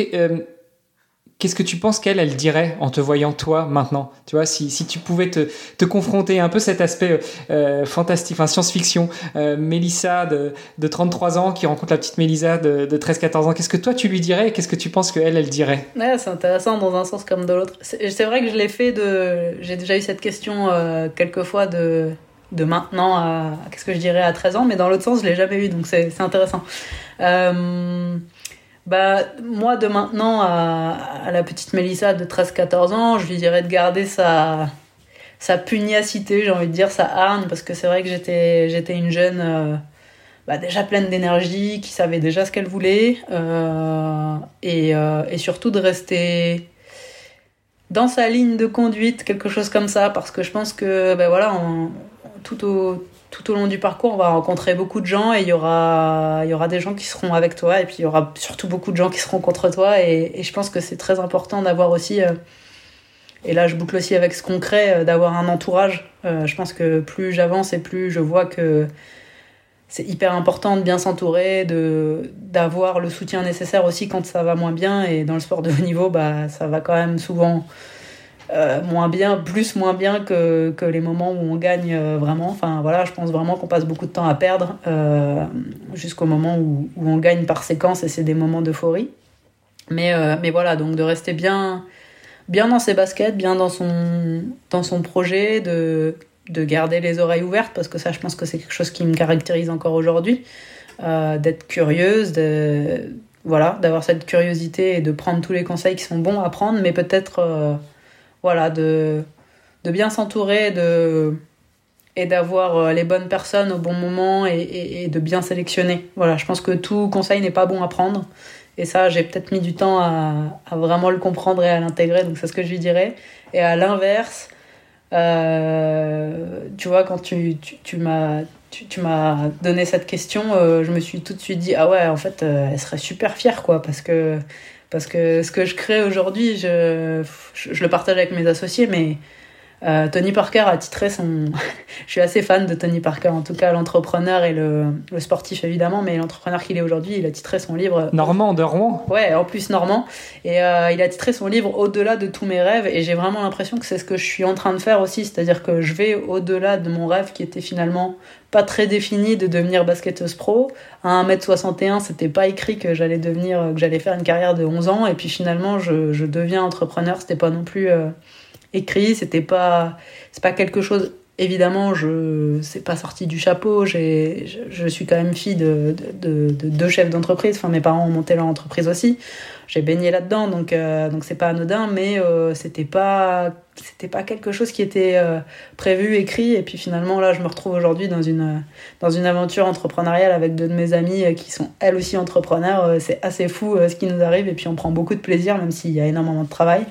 Qu'est-ce que tu penses qu'elle, elle dirait en te voyant toi maintenant? Tu vois, si, si tu pouvais te, te confronter un peu cet aspect euh, fantastique, enfin science-fiction, euh, Mélissa de, de 33 ans qui rencontre la petite Mélissa de, de 13-14 ans, qu'est-ce que toi tu lui dirais qu'est-ce que tu penses qu'elle, elle dirait? C'est intéressant dans un sens comme dans l'autre. C'est vrai que je l'ai fait de... J'ai déjà eu cette question euh, quelques fois de, de maintenant à... Qu'est-ce que je dirais à 13 ans Mais dans l'autre sens, je l'ai jamais eu, donc c'est intéressant. Euh bah, moi, de maintenant à, la petite Mélissa de 13-14 ans, je lui dirais de garder sa, sa pugnacité, j'ai envie de dire, sa hargne, parce que c'est vrai que j'étais, une jeune euh, bah, déjà pleine d'énergie, qui savait déjà ce qu'elle voulait, euh, et, euh, et, surtout de rester dans sa ligne de conduite, quelque chose comme ça, parce que je pense que, ben voilà, tout au tout au long du parcours, on va rencontrer beaucoup de gens et il y aura, des gens qui seront avec toi et puis il y aura surtout beaucoup de gens qui seront contre toi. Et, je pense que c'est très important d'avoir aussi, euh, et là je boucle aussi avec ce concret, euh, d'avoir un entourage. Euh, je pense que plus j'avance et plus je vois que c'est hyper important de bien s'entourer, d'avoir le soutien nécessaire aussi quand ça va moins bien. Et dans le sport de haut niveau, bah, ça va quand même souvent euh, moins bien, plus moins bien que, que les moments où on gagne euh, vraiment. Enfin voilà, je pense vraiment qu'on passe beaucoup de temps à perdre euh, jusqu'au moment où, où, on gagne par séquence et c'est des moments d'euphorie. Mais, mais voilà, donc de rester bien, bien dans ses baskets, bien dans son, dans son projet, de, de garder les oreilles ouvertes parce que ça, je pense que c'est quelque chose qui me caractérise encore aujourd'hui. d'être curieuse, voilà, d'avoir cette curiosité et de prendre tous les conseils qui sont bons à prendre, mais peut-être voilà, de, de bien s'entourer de, et d'avoir euh, les bonnes personnes au bon moment et, et, de bien sélectionner. Voilà, je pense que tout conseil n'est pas bon à prendre. Et ça, j'ai peut-être mis du temps à, vraiment le comprendre et à l'intégrer, donc c'est ce que je lui dirais. Et à l'inverse, euh, tu vois, quand tu, tu, tu m'as tu, tu m'as donné cette question, euh, je me suis tout de suite dit ah ouais, en fait, elle serait super fière quoi, parce que parce que ce que je crée aujourd'hui, je, je, le partage avec mes associés, mais euh, Tony Parker a titré son. je suis assez fan de Tony Parker, en tout cas l'entrepreneur et le, le, sportif évidemment, mais l'entrepreneur qu'il est aujourd'hui, il a titré son livre. Normand de Rouen Ouais, en plus Normand. Et euh, il a titré son livre Au-delà de tous mes rêves, et j'ai vraiment l'impression que c'est ce que je suis en train de faire aussi, c'est-à-dire que je vais au-delà de mon rêve qui était finalement pas très défini de devenir basketteuse pro. À 1m61, c'était pas écrit que j'allais devenir, que j'allais faire une carrière de 11 ans, et puis finalement je, je deviens entrepreneur, c'était pas non plus. Euh, écrit, c'était pas c'est pas quelque chose évidemment je c'est pas sorti du chapeau, j'ai je, suis quand même fille de de, de, deux chefs d'entreprise, enfin mes parents ont monté leur entreprise aussi. J'ai baigné là-dedans donc euh, donc c'est pas anodin mais euh, c'était pas c'était pas quelque chose qui était euh, prévu, écrit et puis finalement là je me retrouve aujourd'hui dans une dans une aventure entrepreneuriale avec deux de mes amies qui sont elles aussi entrepreneurs, c'est assez fou ce qui nous arrive et puis on prend beaucoup de plaisir même s'il y a énormément de travail.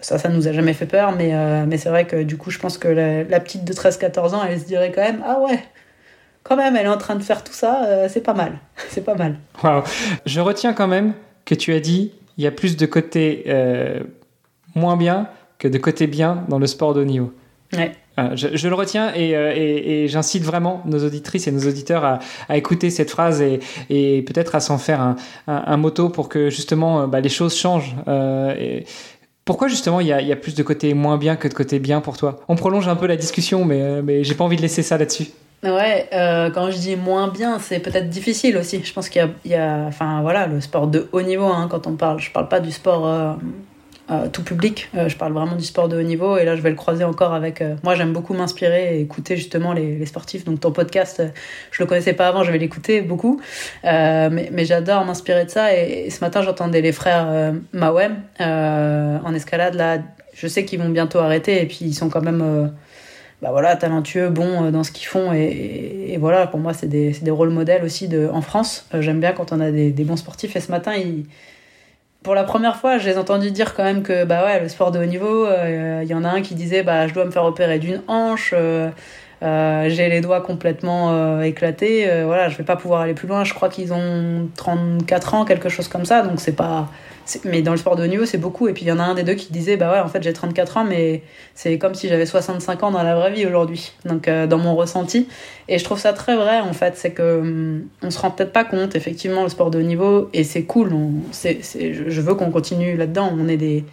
Ça, ça nous a jamais fait peur, mais, euh, mais c'est vrai que du coup, je pense que la, la petite de 13-14 ans, elle se dirait quand même Ah ouais, quand même, elle est en train de faire tout ça, euh, c'est pas mal. c'est pas mal. Wow. Je retiens quand même que tu as dit il y a plus de côté euh, moins bien que de côté bien dans le sport de haut niveau. Ouais. Je, je, le retiens et, euh, et, et j'incite vraiment nos auditrices et nos auditeurs à, à écouter cette phrase et, et peut-être à s'en faire un, un, un, moto pour que justement bah, les choses changent. Euh, pourquoi justement il y, a, plus de côté moins bien que de côté bien pour toi? On prolonge un peu la discussion, mais, euh, mais j'ai pas envie de laisser ça là-dessus. Ouais, euh, quand je dis moins bien, c'est peut-être difficile aussi. Je pense qu'il y a, il y a, enfin voilà, le sport de haut niveau. Hein, quand on parle, je parle pas du sport euh, euh, tout public. Euh, je parle vraiment du sport de haut niveau et là je vais le croiser encore avec. Euh, moi j'aime beaucoup m'inspirer et écouter justement les, sportifs. Donc ton podcast, je le connaissais pas avant, je vais l'écouter beaucoup. mais, j'adore m'inspirer de ça et, ce matin j'entendais les frères Mawem en escalade là. Je sais qu'ils vont bientôt arrêter et puis ils sont quand même. bah voilà, talentueux, bons dans ce qu'ils font et, voilà, pour moi c'est des, des rôles modèles aussi de, en France. J'aime bien quand on a des, des bons sportifs et ce matin ils pour la première fois, je les ai entendus dire quand même que bah ouais, le sport de haut niveau, il euh, y en a un qui disait bah je dois me faire opérer d'une hanche, euh, euh, j'ai les doigts complètement euh, éclatés, voilà, je vais pas pouvoir aller plus loin. Je crois qu'ils ont 34 ans, quelque chose comme ça, donc c'est pas mais dans le sport de niveau, c'est beaucoup. Et puis il y en a un des deux qui disait Bah ouais, en fait, j'ai 34 ans, mais c'est comme si j'avais 65 ans dans la vraie vie aujourd'hui. Donc, euh, dans mon ressenti. Et je trouve ça très vrai, en fait. C'est que hum, on se rend peut-être pas compte, effectivement, le sport de niveau. Et c'est cool. Je veux qu'on continue là-dedans. On est des.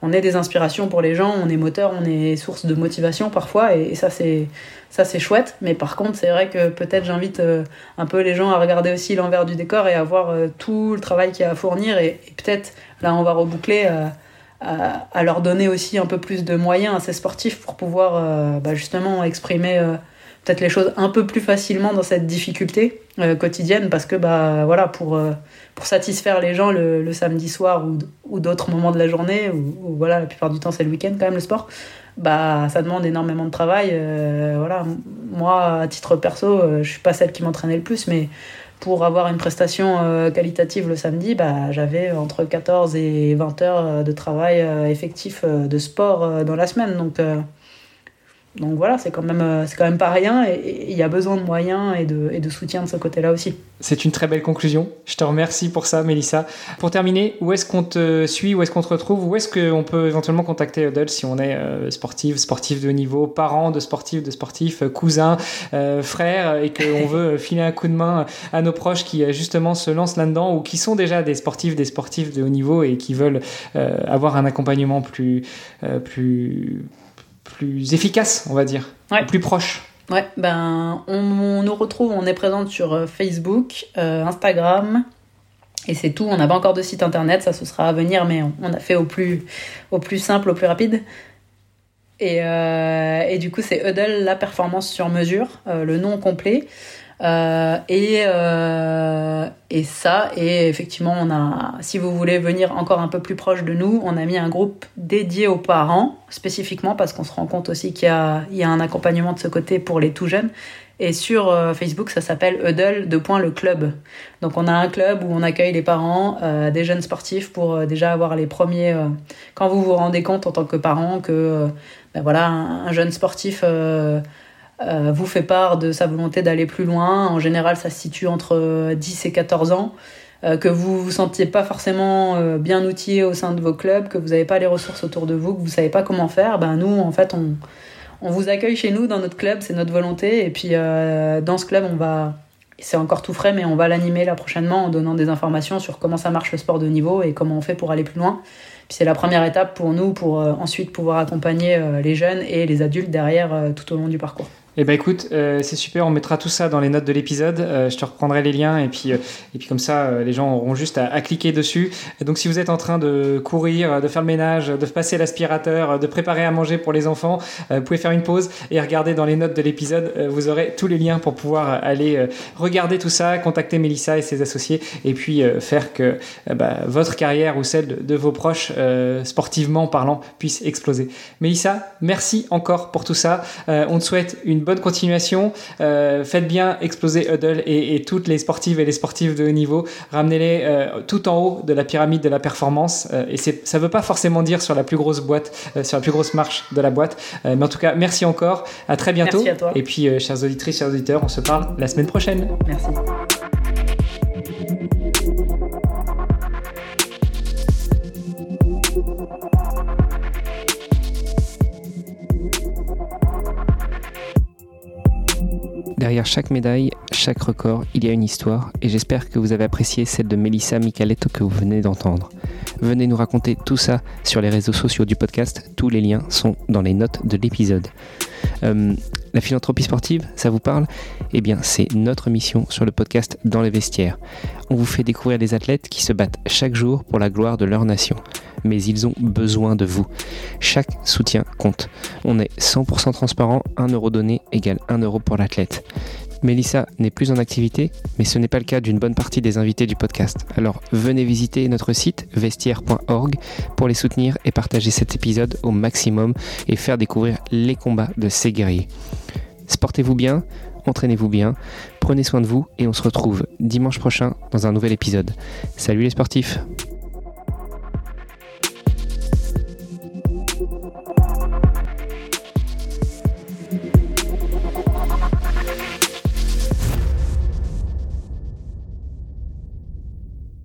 On est des inspirations pour les gens, on est moteur, on est source de motivation parfois, et, ça c'est ça c'est chouette. Mais par contre, c'est vrai que peut-être j'invite euh, un peu les gens à regarder aussi l'envers du décor et à voir euh, tout le travail qu'il y a à fournir, et, peut-être là on va reboucler euh, à, leur donner aussi un peu plus de moyens à ces sportifs pour pouvoir bah, justement exprimer peut-être les choses un peu plus facilement dans cette difficulté quotidienne, parce que bah voilà pour pour satisfaire les gens le, samedi soir ou, ou d'autres moments de la journée, ou, voilà, la plupart du temps c'est le week-end quand même le sport, bah ça demande énormément de travail. Euh, voilà, moi, à titre perso, euh, je suis pas celle qui m'entraînait le plus, mais pour avoir une prestation euh, qualitative le samedi, bah, j'avais entre 14 et 20 heures de travail effectif de sport dans la semaine. Donc donc voilà, c'est quand, même, euh, c'est quand même pas rien et il y a besoin de moyens et de, et de soutien de ce côté-là aussi. C'est une très belle conclusion. Je te remercie pour ça, Mélissa. Pour terminer, où est-ce qu'on te suit, où est-ce qu'on te retrouve, où est-ce qu'on peut éventuellement contacter Huddle si on est euh, sportif, sportif de haut niveau, parent de sportifs, de sportifs, euh, cousin, euh, frère, et qu'on veut filer un coup de main à nos proches qui justement se lancent là-dedans ou qui sont déjà des sportifs, des sportifs de haut niveau et qui veulent avoir un accompagnement plus, plus, plus efficace, on va dire, plus proche. Ouais, ben on, nous retrouve, on est présente sur euh, Facebook, euh, Instagram, et c'est tout. On n'a pas encore de site internet, ça ce sera à venir, mais on, a fait au plus, au plus simple, au plus rapide. Et, euh, et du coup, c'est Huddle, la performance sur mesure, le nom complet. Euh, et, euh, et ça, et effectivement, on a, si vous voulez venir encore un peu plus proche de nous, on a mis un groupe dédié aux parents, spécifiquement parce qu'on se rend compte aussi qu'il y y a un accompagnement de ce côté pour les tout jeunes. Et sur euh, Facebook, ça s'appelle Huddle de point le club. Donc on a un club où on accueille les parents, euh, des jeunes sportifs pour euh, déjà avoir les premiers. quand vous vous rendez compte en tant que parent que ben voilà un, un jeune sportif euh, vous fait part de sa volonté d'aller plus loin. En général, ça se situe entre 10 et 14 ans. Euh, que vous vous sentiez pas forcément euh, bien outillé au sein de vos clubs, que vous n'avez pas les ressources autour de vous, que vous savez pas comment faire, ben nous, en fait, on, on vous accueille chez nous dans notre club, c'est notre volonté. Et puis, dans ce club, on va, c'est encore tout frais, mais on va l'animer là prochainement en donnant des informations sur comment ça marche le sport de niveau et comment on fait pour aller plus loin. Puis c'est la première étape pour nous pour ensuite pouvoir accompagner les jeunes et les adultes derrière tout au long du parcours. Eh ben écoute, euh, c'est super, on mettra tout ça dans les notes de l'épisode. Euh, je te reprendrai les liens et puis, euh, et puis comme ça, les gens auront juste à, cliquer dessus. Donc si vous êtes en train de courir, de faire le ménage, de passer l'aspirateur, de préparer à manger pour les enfants, vous pouvez faire une pause et regarder dans les notes de l'épisode. vous aurez tous les liens pour pouvoir aller regarder tout ça, contacter Melissa et ses associés et puis faire que bah, votre carrière ou celle de, vos proches, sportivement parlant, puisse exploser. Mélissa, merci encore pour tout ça. on te souhaite une bonne continuation. Euh, faites bien exploser Huddle et, toutes les sportives et les sportifs de haut niveau. Ramenez-les euh, tout en haut de la pyramide de la performance. Euh, et ça ne veut pas forcément dire sur la plus grosse boîte, sur la plus grosse marche de la boîte. mais en tout cas, merci encore. À très bientôt. Merci à toi. Et puis, chers auditrices, chers auditeurs, on se parle la semaine prochaine. Merci. Derrière chaque médaille, chaque record, il y a une histoire et j'espère que vous avez apprécié celle de Melissa Michaletto que vous venez d'entendre. Venez nous raconter tout ça sur les réseaux sociaux du podcast, tous les liens sont dans les notes de l'épisode. Euh, la philanthropie sportive, ça vous parle? Eh bien, c'est notre mission sur le podcast Dans les vestiaires. On vous fait découvrir des athlètes qui se battent chaque jour pour la gloire de leur nation mais ils ont besoin de vous. Chaque soutien compte. On est 100% transparent, 1 euro donné égale 1 euro pour l'athlète. Mélissa n'est plus en activité, mais ce n'est pas le cas d'une bonne partie des invités du podcast. Alors venez visiter notre site vestiaire.org pour les soutenir et partager cet épisode au maximum et faire découvrir les combats de ces guerriers. Sportez-vous bien, entraînez-vous bien, prenez soin de vous et on se retrouve dimanche prochain dans un nouvel épisode. Salut les sportifs